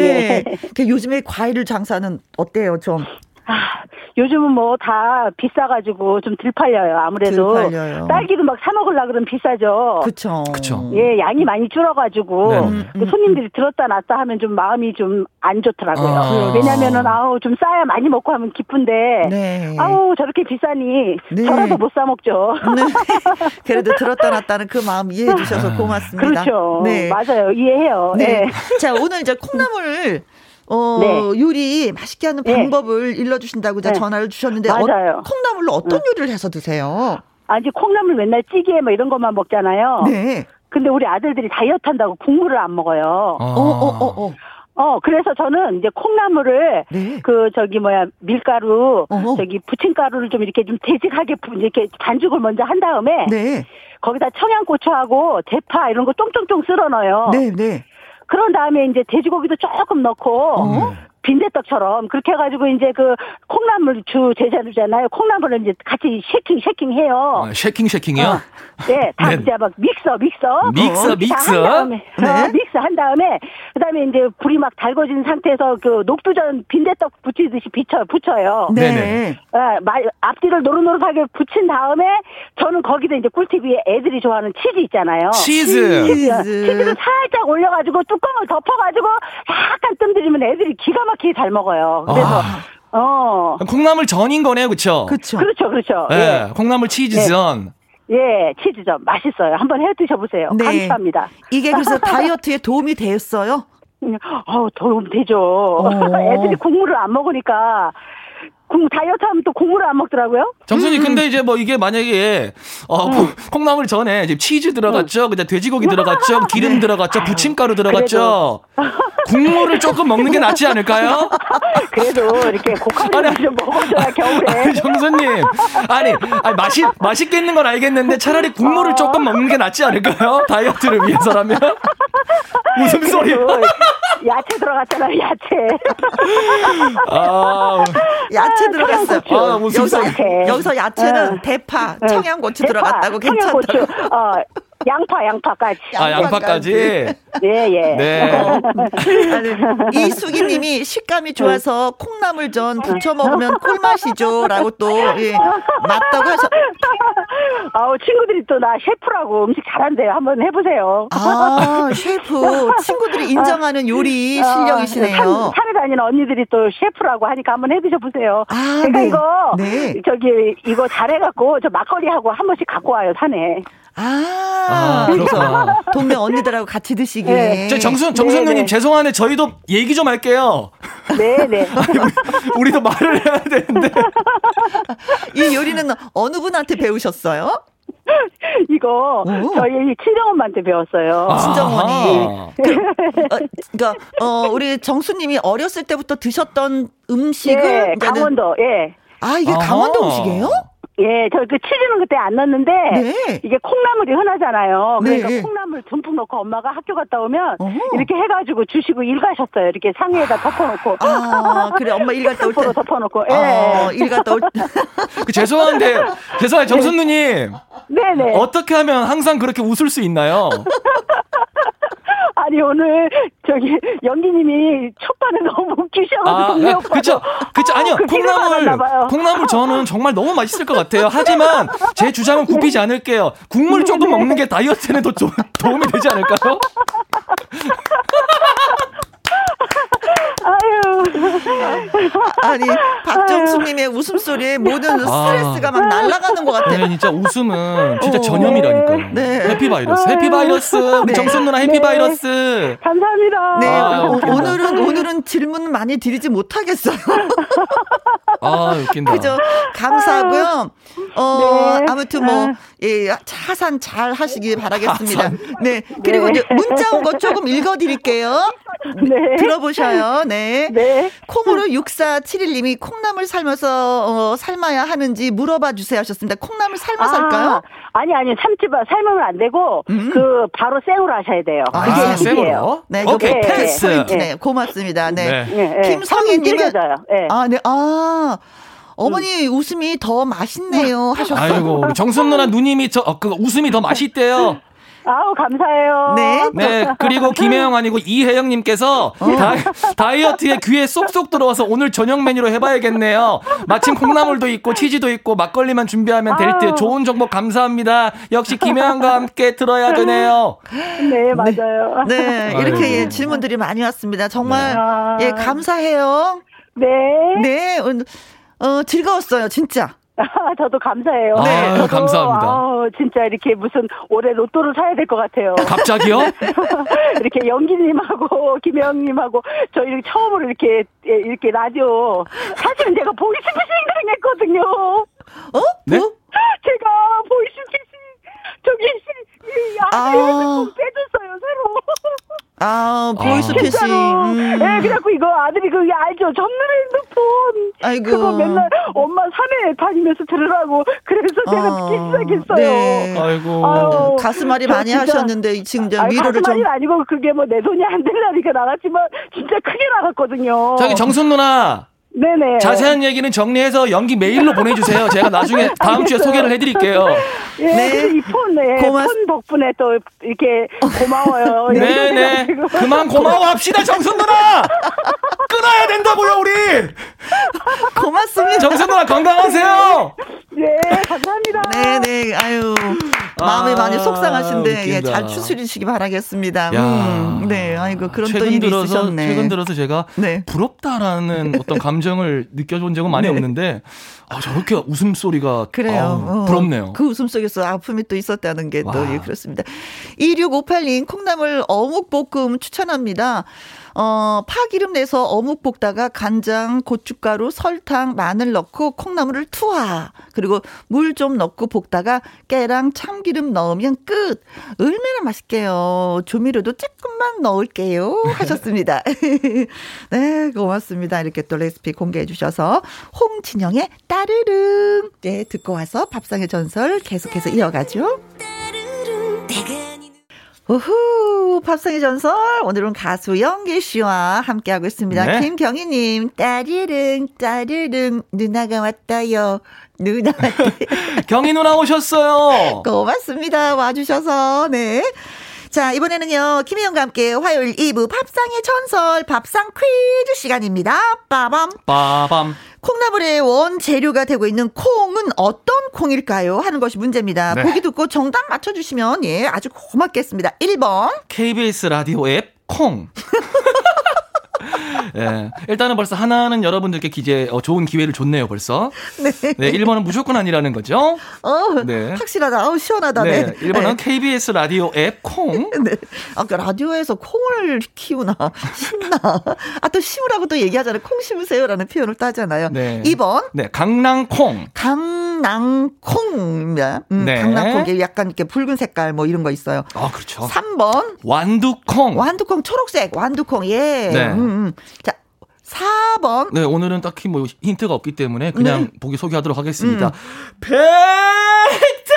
예. 그 요즘에 과일 장사는 어때요, 좀? 아, 요즘은 뭐 다 비싸가지고 좀 들 팔려요. 아무래도 들 팔려요. 딸기도 막 사 먹으려 그러면 비싸죠. 그렇죠. 그렇죠. 예, 양이 많이 줄어가지고 네. 음, 음, 손님들이 들었다 놨다 하면 좀 마음이 좀 안 좋더라고요. 아. 왜냐면은 아우 좀 싸야 많이 먹고 하면 기쁜데 네. 아우 저렇게 비싸니 네. 저라도 못 사 먹죠. 네. [LAUGHS] 그래도 들었다 놨다는 그 마음 이해해 주셔서 고맙습니다. 그렇죠. 네. 맞아요. 이해해요. 네. 네. 자 오늘 이제 콩나물 어, 네. 요리 맛있게 하는 네. 방법을 일러주신다고 네. 전화를 주셨는데 맞아요. 어, 콩나물로 어떤 요리를 해서 드세요? 아니 콩나물 맨날 찌개 뭐 이런 것만 먹잖아요. 네. 근데 우리 아들들이 다이어트 한다고 국물을 안 먹어요. 아. 어, 어, 어, 어. 어, 그래서 저는 이제 콩나물을 네. 그 저기 뭐야 밀가루 어허. 저기 부침가루를 좀 이렇게 좀 되직하게 이렇게 반죽을 먼저 한 다음에 네. 거기다 청양고추하고 대파 이런 거 쫑쫑쫑 썰어 넣어요. 네, 네. 그런 다음에 이제 돼지고기도 조금 넣고 어? 빈대떡처럼 그렇게 해가지고 이제 그 콩나물 주 제자루잖아요. 콩나물을 이제 같이 shaking shaking 해요. 아, shaking shaking이요? 어. 네, 다 네. 이제 막 믹서 믹서 믹서 믹서 한 다음에 어, 네. 어, 믹서 한 다음에 그다음에 이제 불이 막 달궈진 상태에서 그 녹두전 빈대떡 붙이듯이 비쳐 붙여요. 네. 네. 어, 앞뒤를 노릇노릇하게 붙인 다음에 저는 거기다 이제 꿀팁 위에 애들이 좋아하는 치즈 있잖아요. 치즈. 치즈. 치즈를 살짝 올려가지고 뚜껑을 덮어가지고 약간 뜸들이면 애들이 기가 막히게 잘 먹어요. 그래서 아. 어. 콩나물 전인 거네요, 그렇죠? 그렇죠. 그렇죠, 그렇죠. 예, 예. 콩나물 치즈전. 예. 예, 치즈전 맛있어요. 한번 해 드셔보세요. 네. 감사합니다. 이게 그래서 [LAUGHS] 다이어트에 도움이 됐어요? 어, 도움 되죠. 어. [LAUGHS] 애들이 국물을 안 먹으니까 다이어트 하면 또 국물을 안 먹더라고요. 정순이 음. 근데 이제 뭐 이게 만약에 어 음. 콩나물 전에 이제 치즈 들어갔죠, 음. 그냥 돼지고기 들어갔죠, [LAUGHS] 기름 네. 들어갔죠, 부침가루 들어갔죠. 국물을 조금 먹는 게 낫지 않을까요? [LAUGHS] 그래도 이렇게 고칼로리 좀 먹어줘야 겨울에. 아니, 정수님, 아니, 아니 맛이 맛있겠는 건 알겠는데 차라리 국물을 어. 조금 먹는 게 낫지 않을까요? 다이어트를 위해서라면. [LAUGHS] 무슨 소리? 야채 들어갔잖아요, 야채. 아, 야채 들어갔어. 아, 무슨 여기서, 야채. 여기서 야채는 응. 대파, 청양고추 대파, 들어갔다고 괜찮다고. 청양고추, 어, 양파, 양파까지. 아, 양파까지? 예, 예. 네. 이수기 님이 식감이 좋아서 콩나물전 부쳐 먹으면 꿀맛이죠. 라고 또, 예, 맞다고 하셔. 아우, 친구들이 또 나 셰프라고 음식 잘한대요. 한번 해보세요. 아, 셰프. 친구들이 인정하는 요리 어, 실력이시네요. 산, 산에 다니는 언니들이 또 셰프라고 하니까 한번 해드셔보세요. 아, 제가 네. 이거, 네. 저기, 이거 잘해갖고, 저 막걸리하고 한 번씩 갖고 와요, 산에. 아, 아 그렇구나. 동네 언니들하고 같이 드시게. 네. 저 정순, 정순 누님 죄송한데 저희도 얘기 좀 할게요. 네네. 네. [LAUGHS] 우리, 도 말을 해야 되는데. 이 요리는 어느 분한테 배우셨어요? 이거 오. 저희 친정엄마한테 배웠어요. 아, 친정어머니. 그, 어, 그러니까 어, 우리 정수님이 어렸을 때부터 드셨던 음식을 네, 강원도. 예. 아 이게 아하. 강원도 음식이에요? 예, 저 그 치즈는 그때 안 넣었는데 네. 이게 콩나물이 흔하잖아요. 그러니까 네. 콩나물 듬뿍 넣고 엄마가 학교 갔다 오면 어허. 이렇게 해가지고 주시고 일 가셨어요. 이렇게 상에다 덮어놓고. 아, 그래 엄마 일 갔다 올 때. 덮어놓고. 예. 어, 일 갔다 올 때. [LAUGHS] 그 죄송한데 죄송해요 정순 누님. 네네. 어떻게 하면 항상 그렇게 웃을 수 있나요? [LAUGHS] 아니 오늘 저기 연기님이 첫판에 너무 웃기셔가지고 아, 그쵸 그쵸. 아니요 그 콩나물 콩나물 저는 정말 너무 맛있을 것 같아요. 하지만 제 주장은 굽히지 않을게요. 국물 조금 먹는 게 다이어트에는 더 도, 도움이 되지 않을까요? [LAUGHS] 아유. 아니, 박정수님의 웃음소리에 모든 스트레스가 아. 막 날아가는 것 같아요. 네, 진짜 웃음은 진짜 어. 전염이라니까. 네. 해피 바이러스. 해피 바이러스. 네. 정순 누나 해피바이러스. 네. 감사합니다. 네, 아, 오늘은, 오늘은 질문 많이 드리지 못하겠어요. [LAUGHS] 아, 웃긴다. 그죠. 감사하고요. 어, 네. 아무튼 뭐, 아. 예, 차산 잘 하시기 바라겠습니다. 하산. 네. 그리고 네. 이제 문자 온 거 조금 읽어 드릴게요. 네. 들어보셔요. 네. 네. 콩으로 6471님이 콩나물 삶아서 어, 삶아야 하는지 물어봐 주세요 하셨습니다. 콩나물 삶아서 아, 할까요? 아니, 아니, 삶지 마, 삶으면 안 되고, 음. 그, 바로 생으로 하셔야 돼요. 아, 그게 생으로? 네, 오케이, 패스. 네, 고맙습니다. 네. 네. 네. 김성희 님은. 네. 아, 네, 아. 어머니 음. 웃음이 더 맛있네요 하셨어요. 아이고 정순 누나 누님이 저 어, 그 웃음이 더 맛있대요. [LAUGHS] 아우 감사해요. 네. 네. 그리고 김혜영 아니고 이혜영님께서 어. 다, 이어트에 귀에 쏙쏙 들어와서 오늘 저녁 메뉴로 해봐야겠네요. 마침 콩나물도 있고 치즈도 있고 막걸리만 준비하면 될 듯 좋은 정보 감사합니다. 역시 김혜영과 함께 들어야 되네요. 네 맞아요. 네, 네. [LAUGHS] 이렇게 예, 질문들이 많이 왔습니다. 정말 네. 예 감사해요. 네. 네. 어, 즐거웠어요, 진짜. 저도 감사해요. 네, 저도, 감사합니다. 아우, 진짜 이렇게 무슨 올해 로또를 사야 될 것 같아요. 갑자기요? [LAUGHS] 이렇게 연기님하고 [LAUGHS] 김영님하고 저 이렇게 처음으로 이렇게 예, 이렇게 라디오 사실은 제가 보이스 피싱 당했거든요. 어? 네? 뭐? 제가 보이스 피싱 저기 이 아들 아. 빼줬어요 새로. 아, 보이스피싱. 음. 네, 그래갖고 이거 아들이 그게 알죠. 전문 핸드폰. 아이고. 그거 맨날 엄마 산에 다니면서 들으라고. 그래서 제가 어, 듣기 시작했어요. 네. 아이고. 아유, 가슴앓이 많이 진짜, 하셨는데 지금 이제 위로를 좀. 가슴앓이 아니고 그게 뭐 내 돈이 안 들라니까 나갔지만 진짜 크게 나갔거든요. 저기 정순 누나. 네네. 자세한 얘기는 정리해서 연기 메일로 보내주세요. 제가 나중에 [LAUGHS] 다음 주에 소개를 해드릴게요. 예, 네. 이폰 네, 고맙... 폰 덕분에 또 이렇게 고마워요. 네네. [LAUGHS] 네. 그만 고마워합시다, 정순 누나. 끊어야 된다고요, 우리. 고맙습니다. 정순 누나 건강하세요. 네, 감사합니다. 네네. 네. 아유 마음이 아, 많이 속상하신데 예, 잘 추스리시기 바라겠습니다. 음, 네, 아이고 그런 또 일이 들어서, 있으셨네. 최근 들어서 제가 네. 부럽다라는 [LAUGHS] 어떤 감정을 느껴본 적은 많이 네. 없는데 아, 저렇게 웃음 소리가 그래요. 아, 부럽네요. 그 웃음 속에서 아픔이 또 있었다는 게 또 예, 그렇습니다. 2658님 콩나물 어묵 볶음 추천합니다. 어, 파기름 내서 어묵 볶다가 간장, 고춧가루, 설탕, 마늘 넣고 콩나물을 투하. 그리고 물 좀 넣고 볶다가 깨랑 참기름 넣으면 끝. 얼마나 맛있게요. 조미료도 조금만 넣을게요. 하셨습니다. [LAUGHS] 네, 고맙습니다. 이렇게 또 레시피 공개해 주셔서 홍진영의 따르릉. 네, 듣고 와서 밥상의 전설 계속해서 이어가죠. 우후, 팝송의 전설. 오늘은 가수 영기 씨와 함께하고 있습니다. 네. 김경희님, 따르릉, 따르릉, 누나가 왔다요. 누나. [LAUGHS] 경희 누나 오셨어요. [LAUGHS] 고맙습니다. 와주셔서, 네. 자, 이번에는요, 김희영과 함께 화요일 2부 밥상의 전설, 밥상 퀴즈 시간입니다. 빠밤. 빠밤. 콩나물의 원재료가 되고 있는 콩은 어떤 콩일까요? 하는 것이 문제입니다. 네. 보기 듣고 정답 맞춰주시면, 예, 아주 고맙겠습니다. 1번. KBS 라디오 앱 콩. [LAUGHS] 예. 일단은 벌써 하나는 여러분들께 기재 어, 좋은 기회를 줬네요, 벌써. 네. 네. 1번은 무조건 아니라는 거죠. 어, 네. 확실하다. 어, 시원하다. 네. 네. 1번은 네. KBS 라디오 앱 콩. [LAUGHS] 네. 아까 라디오에서 콩을 키우나, 심나. 아, 또 심으라고 또 얘기하잖아요. 콩 심으세요라는 표현을 따잖아요. 네. 2번. 네. 강낭 콩. 강낭콩입니다. 음, 네. 강낭 콩이 약간 이렇게 붉은 색깔 뭐 이런 거 있어요. 아, 그렇죠. 3번. 완두콩. 완두콩 초록색 완두콩. 예. 네. 음, 음. 자, 4번. 네, 오늘은 딱히 뭐 힌트가 없기 때문에 그냥 네. 보기 소개하도록 하겠습니다. 음. 팩트!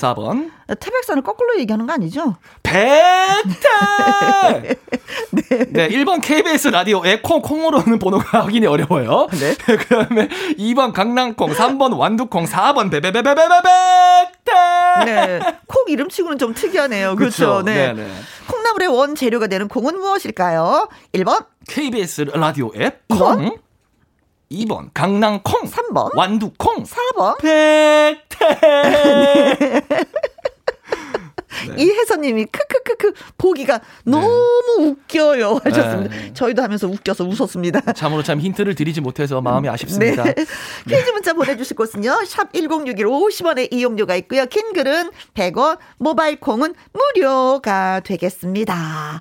4번. 태백산을 거꾸로 얘기하는 거 아니죠? 팩트! [LAUGHS] 네. 네, 1번 KBS 라디오 에콩 콩으로는 번호가 확인이 어려워요. 네. [LAUGHS] 그 다음에 2번 강낭콩, 3번 완두콩, 4번 베베베베베베 네. 콩 이름치고는 좀 특이하네요. 그렇죠. 네. 네네. 콩나물의 원 재료가 되는 콩은 무엇일까요? 1번. KBS 라디오 앱. 콩. 2번. 강낭 콩. 3번. 완두 콩. 4번. 백태. 네. [LAUGHS] 네. 이혜선님이 크크크크 보기가 네. 너무 웃겨요 하셨습니다. 네. 저희도 하면서 웃겨서 웃었습니다. 참으로 참 힌트를 드리지 못해서 마음이 아쉽습니다. 네. 퀴즈 문자 보내주실 곳은요. 샵 1061 50원의 이용료가 있고요. 긴 글은 100원, 모바일 콩은 무료가 되겠습니다.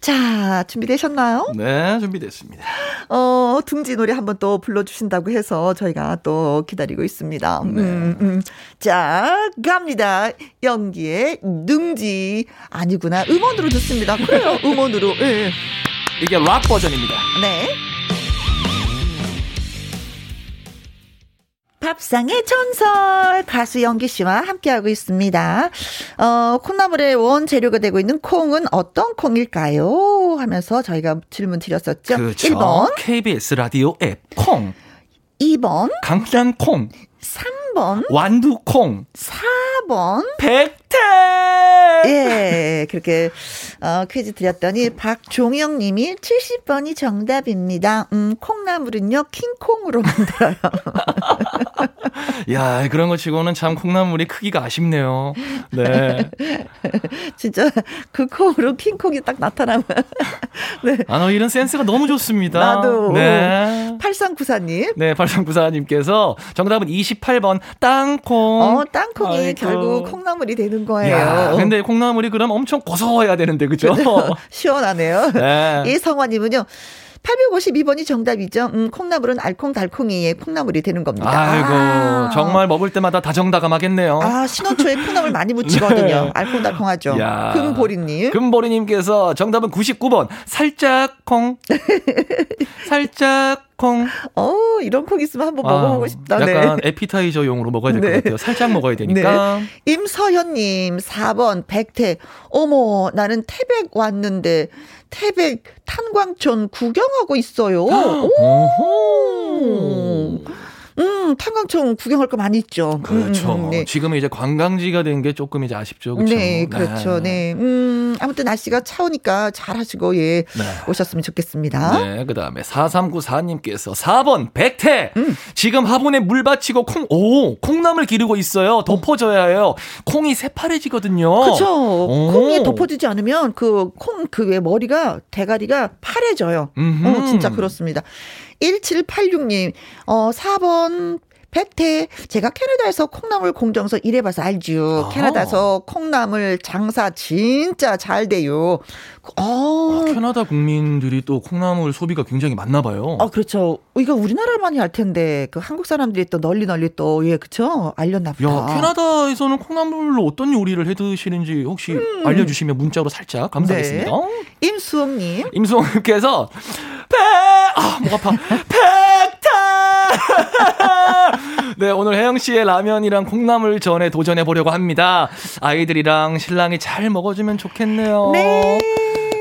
자 준비되셨나요? 네 준비됐습니다. 어 둥지 노래 한번 또 불러주신다고 해서 저희가 또 기다리고 있습니다. 네. 음, 음. 자 갑니다. 연기의 능지 아니구나 음원으로 듣습니다. 그래요 음원으로. 네. 이게 락 버전입니다. 네. 밥상의 전설 가수 영기 씨와 함께하고 있습니다. 어, 콩나물의 원 재료가 되고 있는 콩은 어떤 콩일까요? 하면서 저희가 질문 드렸었죠. 그렇죠. 1번 KBS 라디오 앱 콩. 2번 강난콩. 3 번 완두콩. 4번 백태. 예, 그렇게 어, 퀴즈 드렸더니 박종영 님이 70번이 정답입니다. 음, 콩나물은요, 킹콩으로 만들어요. [LAUGHS] 야, 그런 거 치고는 참 콩나물이 크기가 아쉽네요. 네. [LAUGHS] 진짜 그 콩으로 킹콩이 딱 나타나면. [LAUGHS] 네. 아, 너 이런 센스가 너무 좋습니다. 나도. 네. 8394님. 네, 8394님께서 정답은 28번 땅콩. 어, 땅콩이 아이고. 결국 콩나물이 되는 거예요. 야, 근데 콩나물이 그럼 엄청 고소해야 되는데, 그죠? [LAUGHS] 시원하네요. 네. 이성화님은요. 852번이 정답이죠. 음, 콩나물은 알콩달콩이의 콩나물이 되는 겁니다. 아이고, 아. 정말 먹을 때마다 다정다감하겠네요. 아, 신혼초에 콩나물 많이 묻히거든요. [LAUGHS] 네. 알콩달콩하죠. 금보리님. 금보리님께서 정답은 99번. 살짝 콩. [LAUGHS] 살짝 콩. 어, 이런 콩 있으면 한번 먹어보고 아, 싶다. 약간 네. 에피타이저용으로 먹어야 될것 네. 같아요. 살짝 먹어야 되니까. 네. 임서현님, 4번, 백태. 어머, 나는 태백 왔는데, 태백 탄광촌 구경하고 있어요. 오. 음, 탄광청 구경할 거 많이 있죠. 그렇죠. 음, 음 네. 지금은 이제 관광지가 된 게 조금 이제 아쉽죠. 그렇죠? 네, 그렇죠. 네. 네. 음, 아무튼 날씨가 차우니까 잘 하시고 예. 네. 오셨으면 좋겠습니다. 네, 그 다음에 4394님께서 4번 백태. 음. 지금 화분에 물 받치고 콩 오, 콩나물 기르고 있어요. 덮어줘야 해요. 콩이 새파래지거든요. 그렇죠. 콩이 덮어지지 않으면 그 콩 그 왜 머리가 대가리가 파래져요. 어, 진짜 그렇습니다. 1786님, 어, 4번 백태, 제가 캐나다에서 콩나물 공정서 일해봐서 알죠. 아. 캐나다에서 콩나물 장사 진짜 잘 돼요. 아, 캐나다 국민들이 또 콩나물 소비가 굉장히 많나 봐요. 아, 그렇죠. 이거 우리나라만이 알 텐데, 그 한국 사람들이 또 널리 널리 또, 예, 그쵸? 알렸나 보다. 야, 캐나다에서는 콩나물로 어떤 요리를 해 드시는지 혹시 음. 알려 주시면 문자로 살짝 감사하겠습니다. 네. 임수홍 님. 임수홍 님께서, 배, 아, 목 아파. [LAUGHS] 백타! [LAUGHS] 네, 오늘 혜영 씨의 라면이랑 콩나물 전에 도전해 보려고 합니다. 아이들이랑 신랑이 잘 먹어주면 좋겠네요. 네.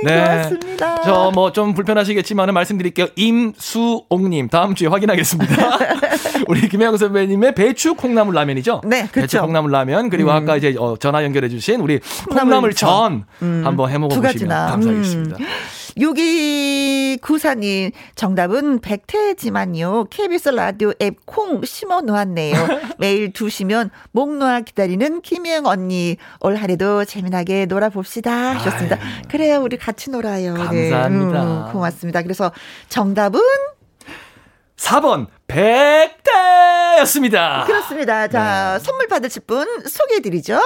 네. 고맙습니다. 저 뭐 좀 불편하시겠지만 말씀드릴게요. 임수옥님 다음 주에 확인하겠습니다. [LAUGHS] 우리 김혜영 선배님의 배추 콩나물 라면이죠? 네, 그렇죠. 배추 콩나물 라면 그리고 음. 아까 이제 어, 전화 연결해 주신 우리 콩나물, 전 음. 한번 해먹어 보시면 감사하겠습니다. 음. 6294님, 정답은 백태지만요. KBS 라디오 앱 콩 심어 놓았네요. [LAUGHS] 매일 2시면 목 놓아 기다리는 김영 언니. 올 한해도 재미나게 놀아봅시다. 하셨습니다. 아유. 그래요, 우리 같이 놀아요. 감사합니다. 네, 음, 고맙습니다. 그래서 정답은 4번 백태였습니다. 그렇습니다. 자, 네. 선물 받으실 분 소개해 드리죠.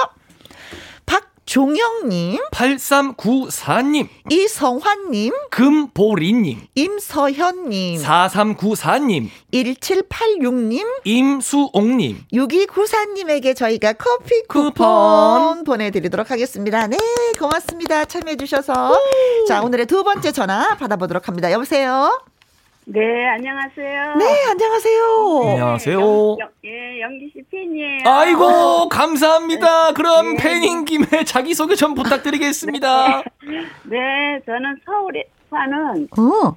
종영님, 8394님, 이성환님, 금보리님, 임서현님, 4394님, 1786님, 임수옥님, 6294님에게 저희가 커피 쿠폰, 쿠폰 보내드리도록 하겠습니다. 네, 고맙습니다. 참여해주셔서. 오. 자, 오늘의 두 번째 전화 받아보도록 합니다. 여보세요? 네, 안녕하세요. 네, 안녕하세요. 네, 안녕하세요. 영, 예, 영기 씨 팬이에요. 아이고, 감사합니다. 네. 그럼 네. 팬인 김에 자기소개 좀 부탁드리겠습니다. [LAUGHS] 네, 저는 서울에 사는 어.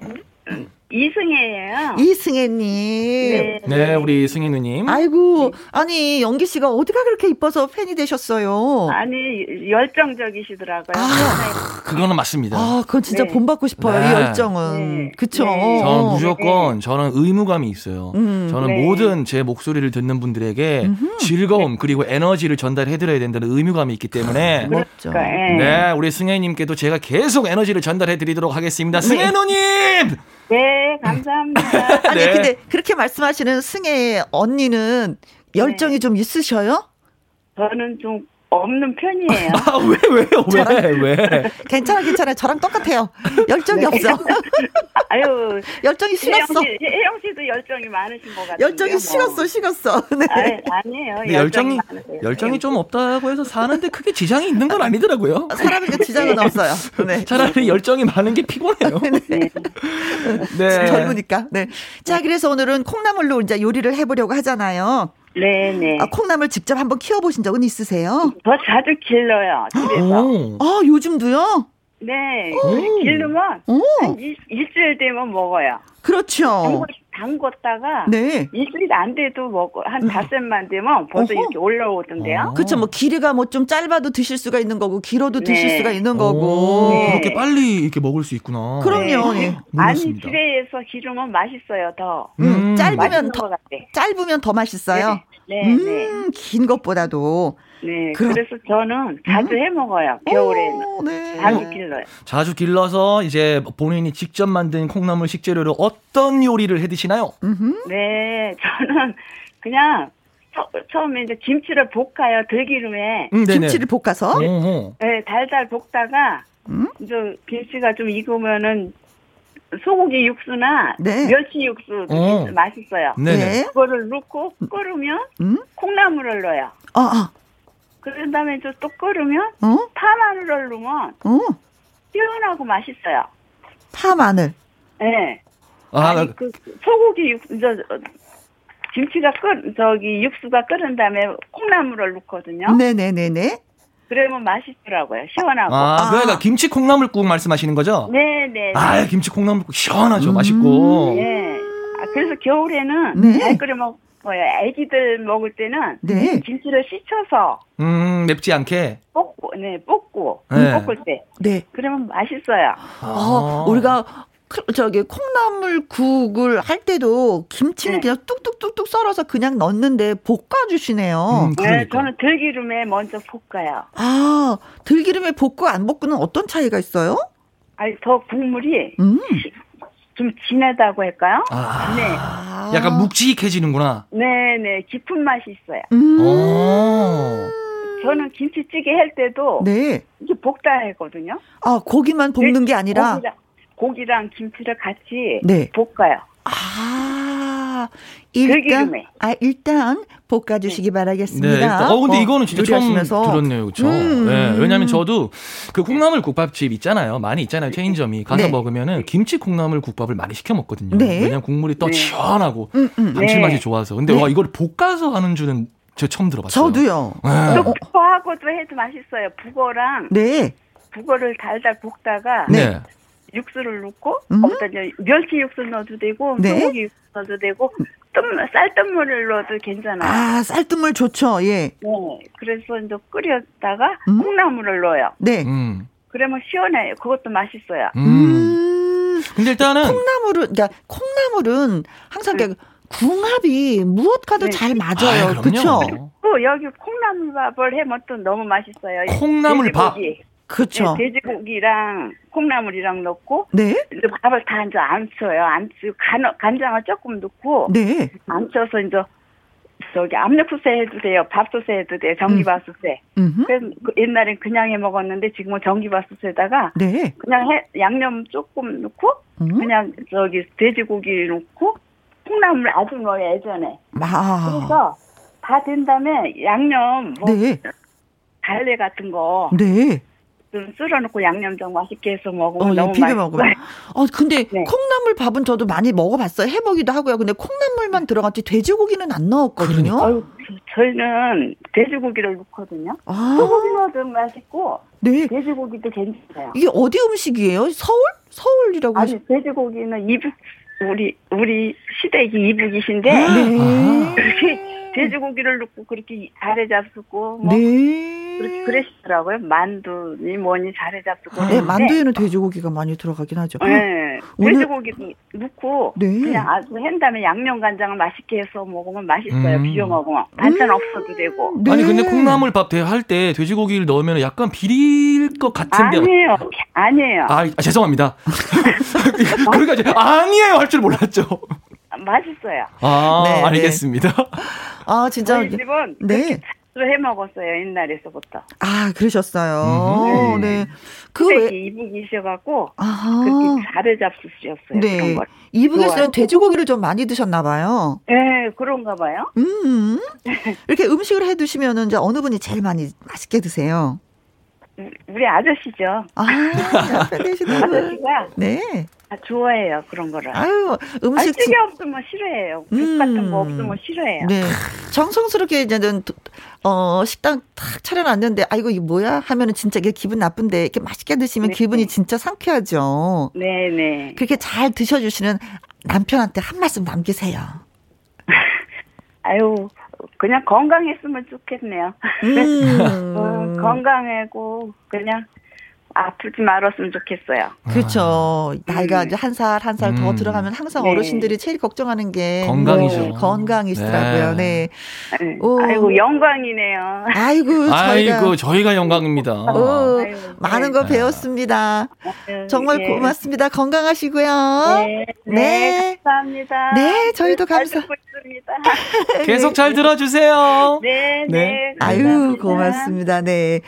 이승혜예요. 이승혜님. 네, 네 우리 승혜 누님. 아이고, 아니 영기 씨가 어디가 그렇게 이뻐서 팬이 되셨어요? 아니 열정적이시더라고요. 아, 그거는 맞습니다. 아, 그건 진짜 네. 본받고 싶어요. 네. 이 열정은. 네. 그쵸? 네. 저는 무조건 저는 의무감이 있어요. 음. 저는 네. 모든 제 목소리를 듣는 분들에게 음흠. 즐거움 그리고 에너지를 전달해드려야 된다는 의무감이 있기 때문에. 맞죠. 네, 우리 승혜님께도 제가 계속 에너지를 전달해드리도록 하겠습니다. 승혜 누님. 네, 감사합니다. [LAUGHS] 아니, 네. 근데 그렇게 말씀하시는 승혜 언니는 열정이 네. 좀 있으셔요? 저는 좀 없는 편이에요. [LAUGHS] 아, 왜, 왜요? 왜, 저랑, 왜? [LAUGHS] 괜찮아, 괜찮아. 저랑 똑같아요. 열정이 네. 없어. [LAUGHS] 아유. 열정이 식었어. 혜영 씨 도 열정이 많으신 것 같아요. 열정이 뭐. 식었어, 식었어. 네. 아니, 에요 열정이, 열정이 좀 없다고 해서 사는데 크게 지장이 있는 건 아니더라고요. 사람에게 지장은 없어요. 네. 차라리 열정이 많은 게 피곤해요. 네. 네. 젊으니까. 네. 자, 그래서 오늘은 콩나물로 이제 요리를 해보려고 하잖아요. 네네. 아, 콩나물 직접 한번 키워보신 적은 있으세요? 더 자주 길러요, 집에서. 아, 요즘도요? 네. 기르면 한 일, 일주일 되면 먹어요. 그렇죠. 담궜다가 네. 일주일 안 돼도 먹고 한 음. 닷새만 되면 벌써 어허. 이렇게 올라오던데요. 어. 그렇죠. 뭐 길이가 뭐 좀 짧아도 드실 수가 있는 거고 길어도 네. 드실 수가 있는 거고. 네. 그렇게 빨리 이렇게 먹을 수 있구나. 그럼요. 네. 네. 아니 집에서 기르면 맛있어요. 더. 음. 음. 짧으면 더 짧으면 더 맛있어요. 네. 네. 음, 긴 것보다도. 네, 그럼, 그래서 저는 자주 음? 해 먹어요. 겨울에는 오, 네. 자주 길러요. 자주 길러서 이제 본인이 직접 만든 콩나물 식재료로 어떤 요리를 해 드시나요? 네, 저는 그냥 처, 처음에 이제 김치를 볶아요 들기름에. 음, 김치를 볶아서? 네, 달달 볶다가 음? 이제 김치가 좀 익으면은 소고기 육수나 네. 멸치 육수 어. 맛있어요. 네. 그거를 넣고 끓으면 음? 콩나물을 넣어요. 아, 아. 그런 다음에 또 끓으면 어? 파마늘을 넣으면 어? 시원하고 맛있어요. 파마늘. 네. 아, 아니, 그 소고기 육, 저, 김치가 끓, 저기 육수가 끓은 다음에 콩나물을 넣거든요. 네네네네. 그러면 맛있더라고요. 시원하고. 아, 그러니까 김치 콩나물국 말씀하시는 거죠? 네네. 아, 김치 콩나물국 시원하죠. 음. 맛있고. 네. 아, 그래서 겨울에는 네. 잘 끓여 먹 어요. 애기들 먹을 때는 네. 김치를 씻어서. 음, 맵지 않게. 볶고, 네, 볶고. 네. 볶을 때. 네. 그러면 맛있어요. 아, 어, 우리가 저기 콩나물 국을 할 때도 김치는 네. 그냥 뚝뚝뚝뚝 썰어서 그냥 넣는데 볶아 주시네요. 음, 네, 저는 들기름에 먼저 볶아요. 아, 들기름에 볶고 안 볶고는 어떤 차이가 있어요? 아니, 더 국물이 음. 좀 진하다고 할까요? 아, 네. 약간 묵직해지는구나. 네, 네. 깊은 맛이 있어요. 음. 저는 김치찌개 할 때도 네. 이게 볶다 하거든요. 아, 고기만 볶는 게 아니라 고기랑, 고기랑 김치를 같이 네. 볶아요. 아, 일단, 아, 일단 볶아 주시기 네. 바라겠습니다. 네, 어, 근데 이거는 진짜 처음 들었네요. 그쵸. 음. 네, 왜냐면 저도 그 콩나물 국밥집 있잖아요. 많이 있잖아요. 체인점이. 가서 네. 먹으면은 김치 콩나물 국밥을 많이 시켜 먹거든요. 네. 왜냐면 국물이 또 네. 시원하고 음, 음. 감칠맛이 네. 좋아서. 근데 와, 이걸 볶아서 하는 줄은 저 처음 들어봤어요. 저도요. 네. 또 북어하고도 해도 맛있어요. 북어랑. 네. 북어를 달달 볶다가. 네. 육수를 넣고 음? 어떤 멸치 육수 넣어도 되고 네? 소고기 육수 넣어도 되고 뜸 쌀뜨물을 넣어도 괜찮아요. 아 쌀뜨물 좋죠. 예. 네. 그래서 이제 끓였다가 음? 콩나물을 넣어요. 네. 음. 그러면 시원해요. 그것도 맛있어요. 음. 음. 근데 일단은 콩나물은 그러니까 콩나물은 항상 네. 궁합이 무엇과도 네. 잘 맞아요. 그렇죠? 또 여기 콩나물밥을 해면 또 너무 맛있어요. 콩나물밥. 그렇죠. 네, 돼지고기랑 콩나물이랑 넣고 네. 밥을 다 이제 안 쳐요. 안 치고 간 간장을 조금 넣고 네. 안 쳐서 이제 저기 압력솥에 해도 돼요. 밥솥에 해도 돼요. 전기밥솥에. 음. 그래서 그 옛날엔 그냥 해 먹었는데 지금은 전기밥솥에다가 네. 그냥 해, 양념 조금 넣고 음. 그냥 저기 돼지고기 넣고 콩나물 아주 넣어요 예전에. 아. 그래서 다 된 다음에 양념 뭐 네. 달래 같은 거. 네. 좀 썰어놓고 양념장 맛있게 해서 먹으면 어, 너무 비벼 먹으면. 어 근데 네. 콩나물 밥은 저도 많이 먹어봤어요. 해보기도 하고요. 근데 콩나물만 들어갔지 돼지고기는 안 넣었거든요. 아유, 저희는 돼지고기를 넣거든요. 아. 소고기 넣어도 맛있고 네. 돼지고기도 괜찮아요. 이게 어디 음식이에요? 서울? 서울이라고 아니 하시... 돼지고기는 이북 우리 우리 시댁이 이북이신데 아. 네. 그렇게 돼지고기를 넣고 그렇게 잘해 잡수고 뭐 네. 그렇게 그러시더라고요. 만두니 뭐니 잘해 잡수고. 네, 만두에는 돼지고기가 많이 들어가긴 하죠. 네, 돼지고기 넣고 네. 그냥 아주 한 다음에 양념 간장을 맛있게 해서 먹으면 맛있어요. 음. 비벼 먹으면 반찬 음. 없어도 되고. 네. 아니 근데 콩나물 밥 할 때 돼지고기를 넣으면 약간 비릴 것 같은데. 아니에요, 아니에요. 아, 아 죄송합니다. [LAUGHS] 그러니까 아니에요 할 줄 몰랐죠. 맛있어요. 아, 네, 네. 알겠습니다. 아, 진짜. 저희 집은 네. 해 먹었어요 옛날에서부터. 아 그러셨어요. 음. 네. 그 왜? 이북이셔갖고 그렇게 잘해 잡수셨어요. 네. 이북에서는 돼지고기를 좀 많이 드셨나봐요. 네, 그런가 봐요. 음. [LAUGHS] 이렇게 음식을 해 드시면은 이제 어느 분이 제일 많이 맛있게 드세요? 우리 아저씨죠. 아, 아저씨가. [LAUGHS] 네. 아, 좋아해요 그런 거를. 아유 음식 찌개 없으면 싫어해요. 국 음. 같은 거 없으면 싫어해요. 네 정성스럽게 이제는 어 식당 탁 차려놨는데 아이고 이게 뭐야 하면은 진짜 이게 기분 나쁜데 이렇게 맛있게 드시면 네. 기분이 진짜 상쾌하죠. 네네. 그렇게 잘 드셔주시는 남편한테 한 말씀 남기세요. [LAUGHS] 아유 그냥 건강했으면 좋겠네요. 음. [LAUGHS] 어, 건강하고 그냥 아프지 말았으면 좋겠어요. 그렇죠. 아. 나이가 음. 이제 한 살 한 살더 음. 들어가면 항상 네. 어르신들이 제일 걱정하는 게 건강이죠. 네, 건강이시더라고요. 네. 네. 아이고 영광이네요. 아이고 저희가 아이고 저희가 영광입니다. 오, 아이고, 많은 거 네. 배웠습니다. 정말 네. 고맙습니다. 건강하시고요. 네. 네. 네. 감사합니다. 네, 저희도 감사. 계속 잘 들어주세요. 네, 네. 아유 고맙습니다. 네.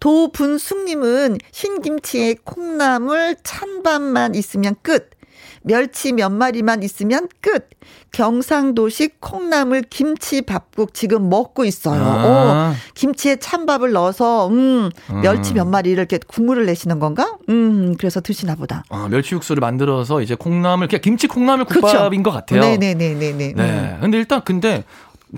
도분숙님은 신김치에 콩나물 찬밥만 있으면 끝. 멸치 몇 마리만 있으면 끝. 경상도식 콩나물 김치 밥국 지금 먹고 있어요. 아. 오, 김치에 찬밥을 넣어서 음, 멸치 몇 마리를 이렇게 국물을 내시는 건가? 음, 그래서 드시나 보다. 아, 멸치 육수를 만들어서 이제 콩나물 그냥 김치 콩나물 국밥인 그쵸? 것 같아요. 네 네 네 네 네. 네. 근데 일단 근데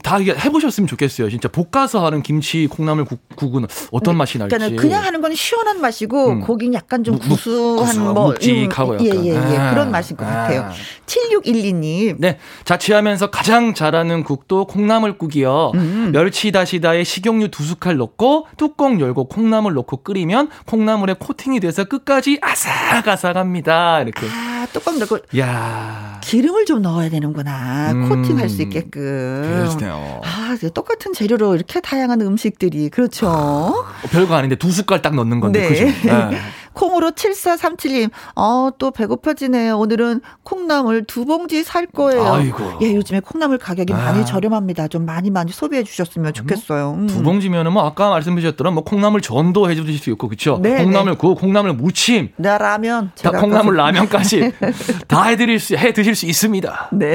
다 해보셨으면 좋겠어요. 진짜 볶아서 하는 김치 콩나물 국, 국은 어떤 맛이 날지. 그러니까 그냥 하는 건 시원한 맛이고 음. 고기는 약간 좀 구수한 무, 뭐 묵직하고 음, 예, 예, 예. 아. 그런 맛인 것 같아요. 아. 7612님. 네. 자취하면서 가장 잘하는 국도 콩나물국이요. 음. 멸치 다시다에 식용유 두 숟갈 넣고 뚜껑 열고 콩나물 넣고 끓이면 콩나물에 코팅이 돼서 끝까지 아삭아삭합니다. 이렇게. 아, 뚜껑 넣고. 야. 기름을 좀 넣어야 되는구나. 음. 코팅할 수 있게끔. 그 러네요. 아, 똑같은 재료로 이렇게 다양한 음식들이 그렇죠. 어, 별거 아닌데 두 숟갈 딱 넣는 건데 네. 그죠? 네. [LAUGHS] 콩으로 7437님, 어, 또 배고파지네요. 오늘은 콩나물 두 봉지 살 거예요. 아이고. 예, 요즘에 콩나물 가격이 아. 많이 저렴합니다. 좀 많이 많이 소비해 주셨으면 좋겠어요. 음. 두 봉지면은 뭐 아까 말씀드렸던 뭐 콩나물 전도 해 주실 수 있고, 그쵸? 네, 콩나물 네. 구, 콩나물 무침. 네, 라면. 다 콩나물 라면까지 [LAUGHS] 다 해 드릴 수, 해 드실 수 있습니다. 네.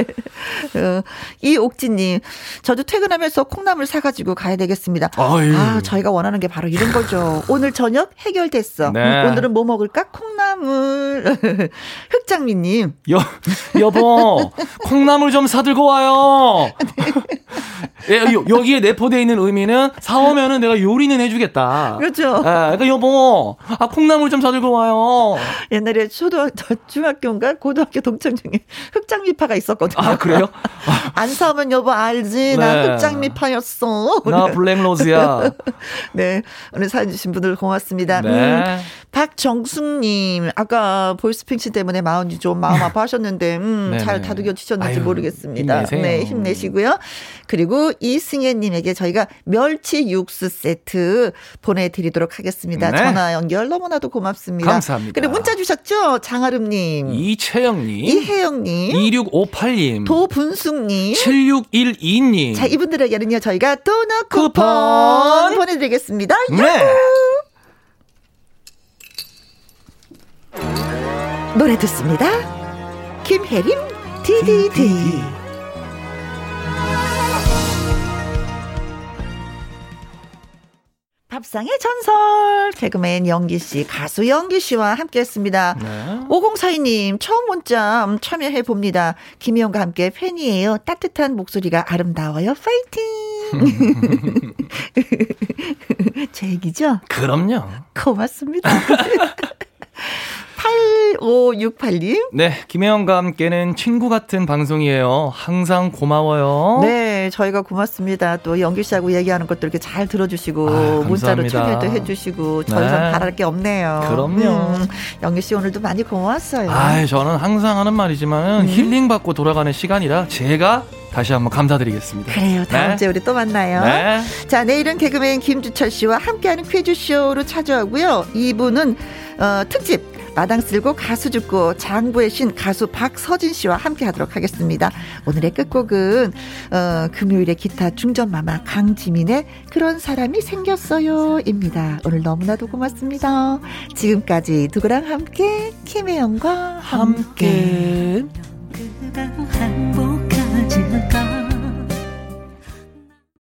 어, 이옥진님, 저도 퇴근하면서 콩나물 사가지고 가야 되겠습니다. 아유. 아, 저희가 원하는 게 바로 이런 거죠. 오늘 저녁 해결됐어. 네. 오늘은 뭐 먹을까? 콩나물. [LAUGHS] 흑장미님. 여, 여보, 콩나물 좀 사들고 와요. 네. 여, 여기에 내포되어 있는 의미는 사오면은 내가 요리는 해주겠다. 그렇죠. 예, 그러니까 여보, 아, 콩나물 좀 사들고 와요. 옛날에 초등학교, 중학교인가 고등학교 동창 중에 흑장미파가 있었거든요. 아, 그래요? 안 사오면 여보 알지? 네. 나 흑장미파였어. 나 블랙로즈야. [LAUGHS] 네. 오늘 사연 주신 분들 고맙습니다. 네. 음, 박 정숙님, 아까 보이스핑치 때문에 마음이 좀 마음 아파하셨는데, 음, 잘 다독여지셨는지 아유, 모르겠습니다. 힘내세요. 네, 힘내시고요. 그리고 이승혜님에게 저희가 멸치 육수 세트 보내드리도록 하겠습니다. 네. 전화 연결 너무나도 고맙습니다. 감사합니다. 그리고 문자 주셨죠? 장아름님, 이채영님, 이혜영님, 2658님, 도분숙님, 7612님. 자, 이분들에게는요, 저희가 도넛 쿠폰, 쿠폰. 보내드리겠습니다. 네. 노래 듣습니다. 김혜림 디디디. 밥상의 전설 개그맨 영기 씨 가수 영기 씨와 함께했습니다. 네. 5042님 처음 문자 참여해 봅니다. 김희영과 함께 팬이에요. 따뜻한 목소리가 아름다워요. 파이팅. [LAUGHS] [LAUGHS] 제 얘기죠? 그럼요. 고맙습니다. [LAUGHS] 8568님. 네, 김혜영과 함께는 친구 같은 방송이에요. 항상 고마워요. 네, 저희가 고맙습니다. 또 연기 씨하고 얘기하는 것도 이렇게 잘 들어주시고, 아, 문자로 참여도 해주시고, 저 네. 바랄 게 없네요. 그럼요. 음, 연기 씨 오늘도 많이 고마웠어요. 아, 저는 항상 하는 말이지만 음. 힐링 받고 돌아가는 시간이라 제가 다시 한번 감사드리겠습니다. 그래요. 다음 네. 주에 우리 또 만나요. 네. 자, 내일은 개그맨 김주철 씨와 함께하는 퀴즈쇼로 찾아오고요. 이분은 어, 특집 마당 쓸고 가수 죽고 장부의 신 가수 박서진 씨와 함께 하도록 하겠습니다. 오늘의 끝곡은 어, 금요일에 기타 중전마마 강지민의 그런 사람이 생겼어요 입니다. 오늘 너무나도 고맙습니다. 지금까지 누구랑 함께 김혜영과 함께, 함께.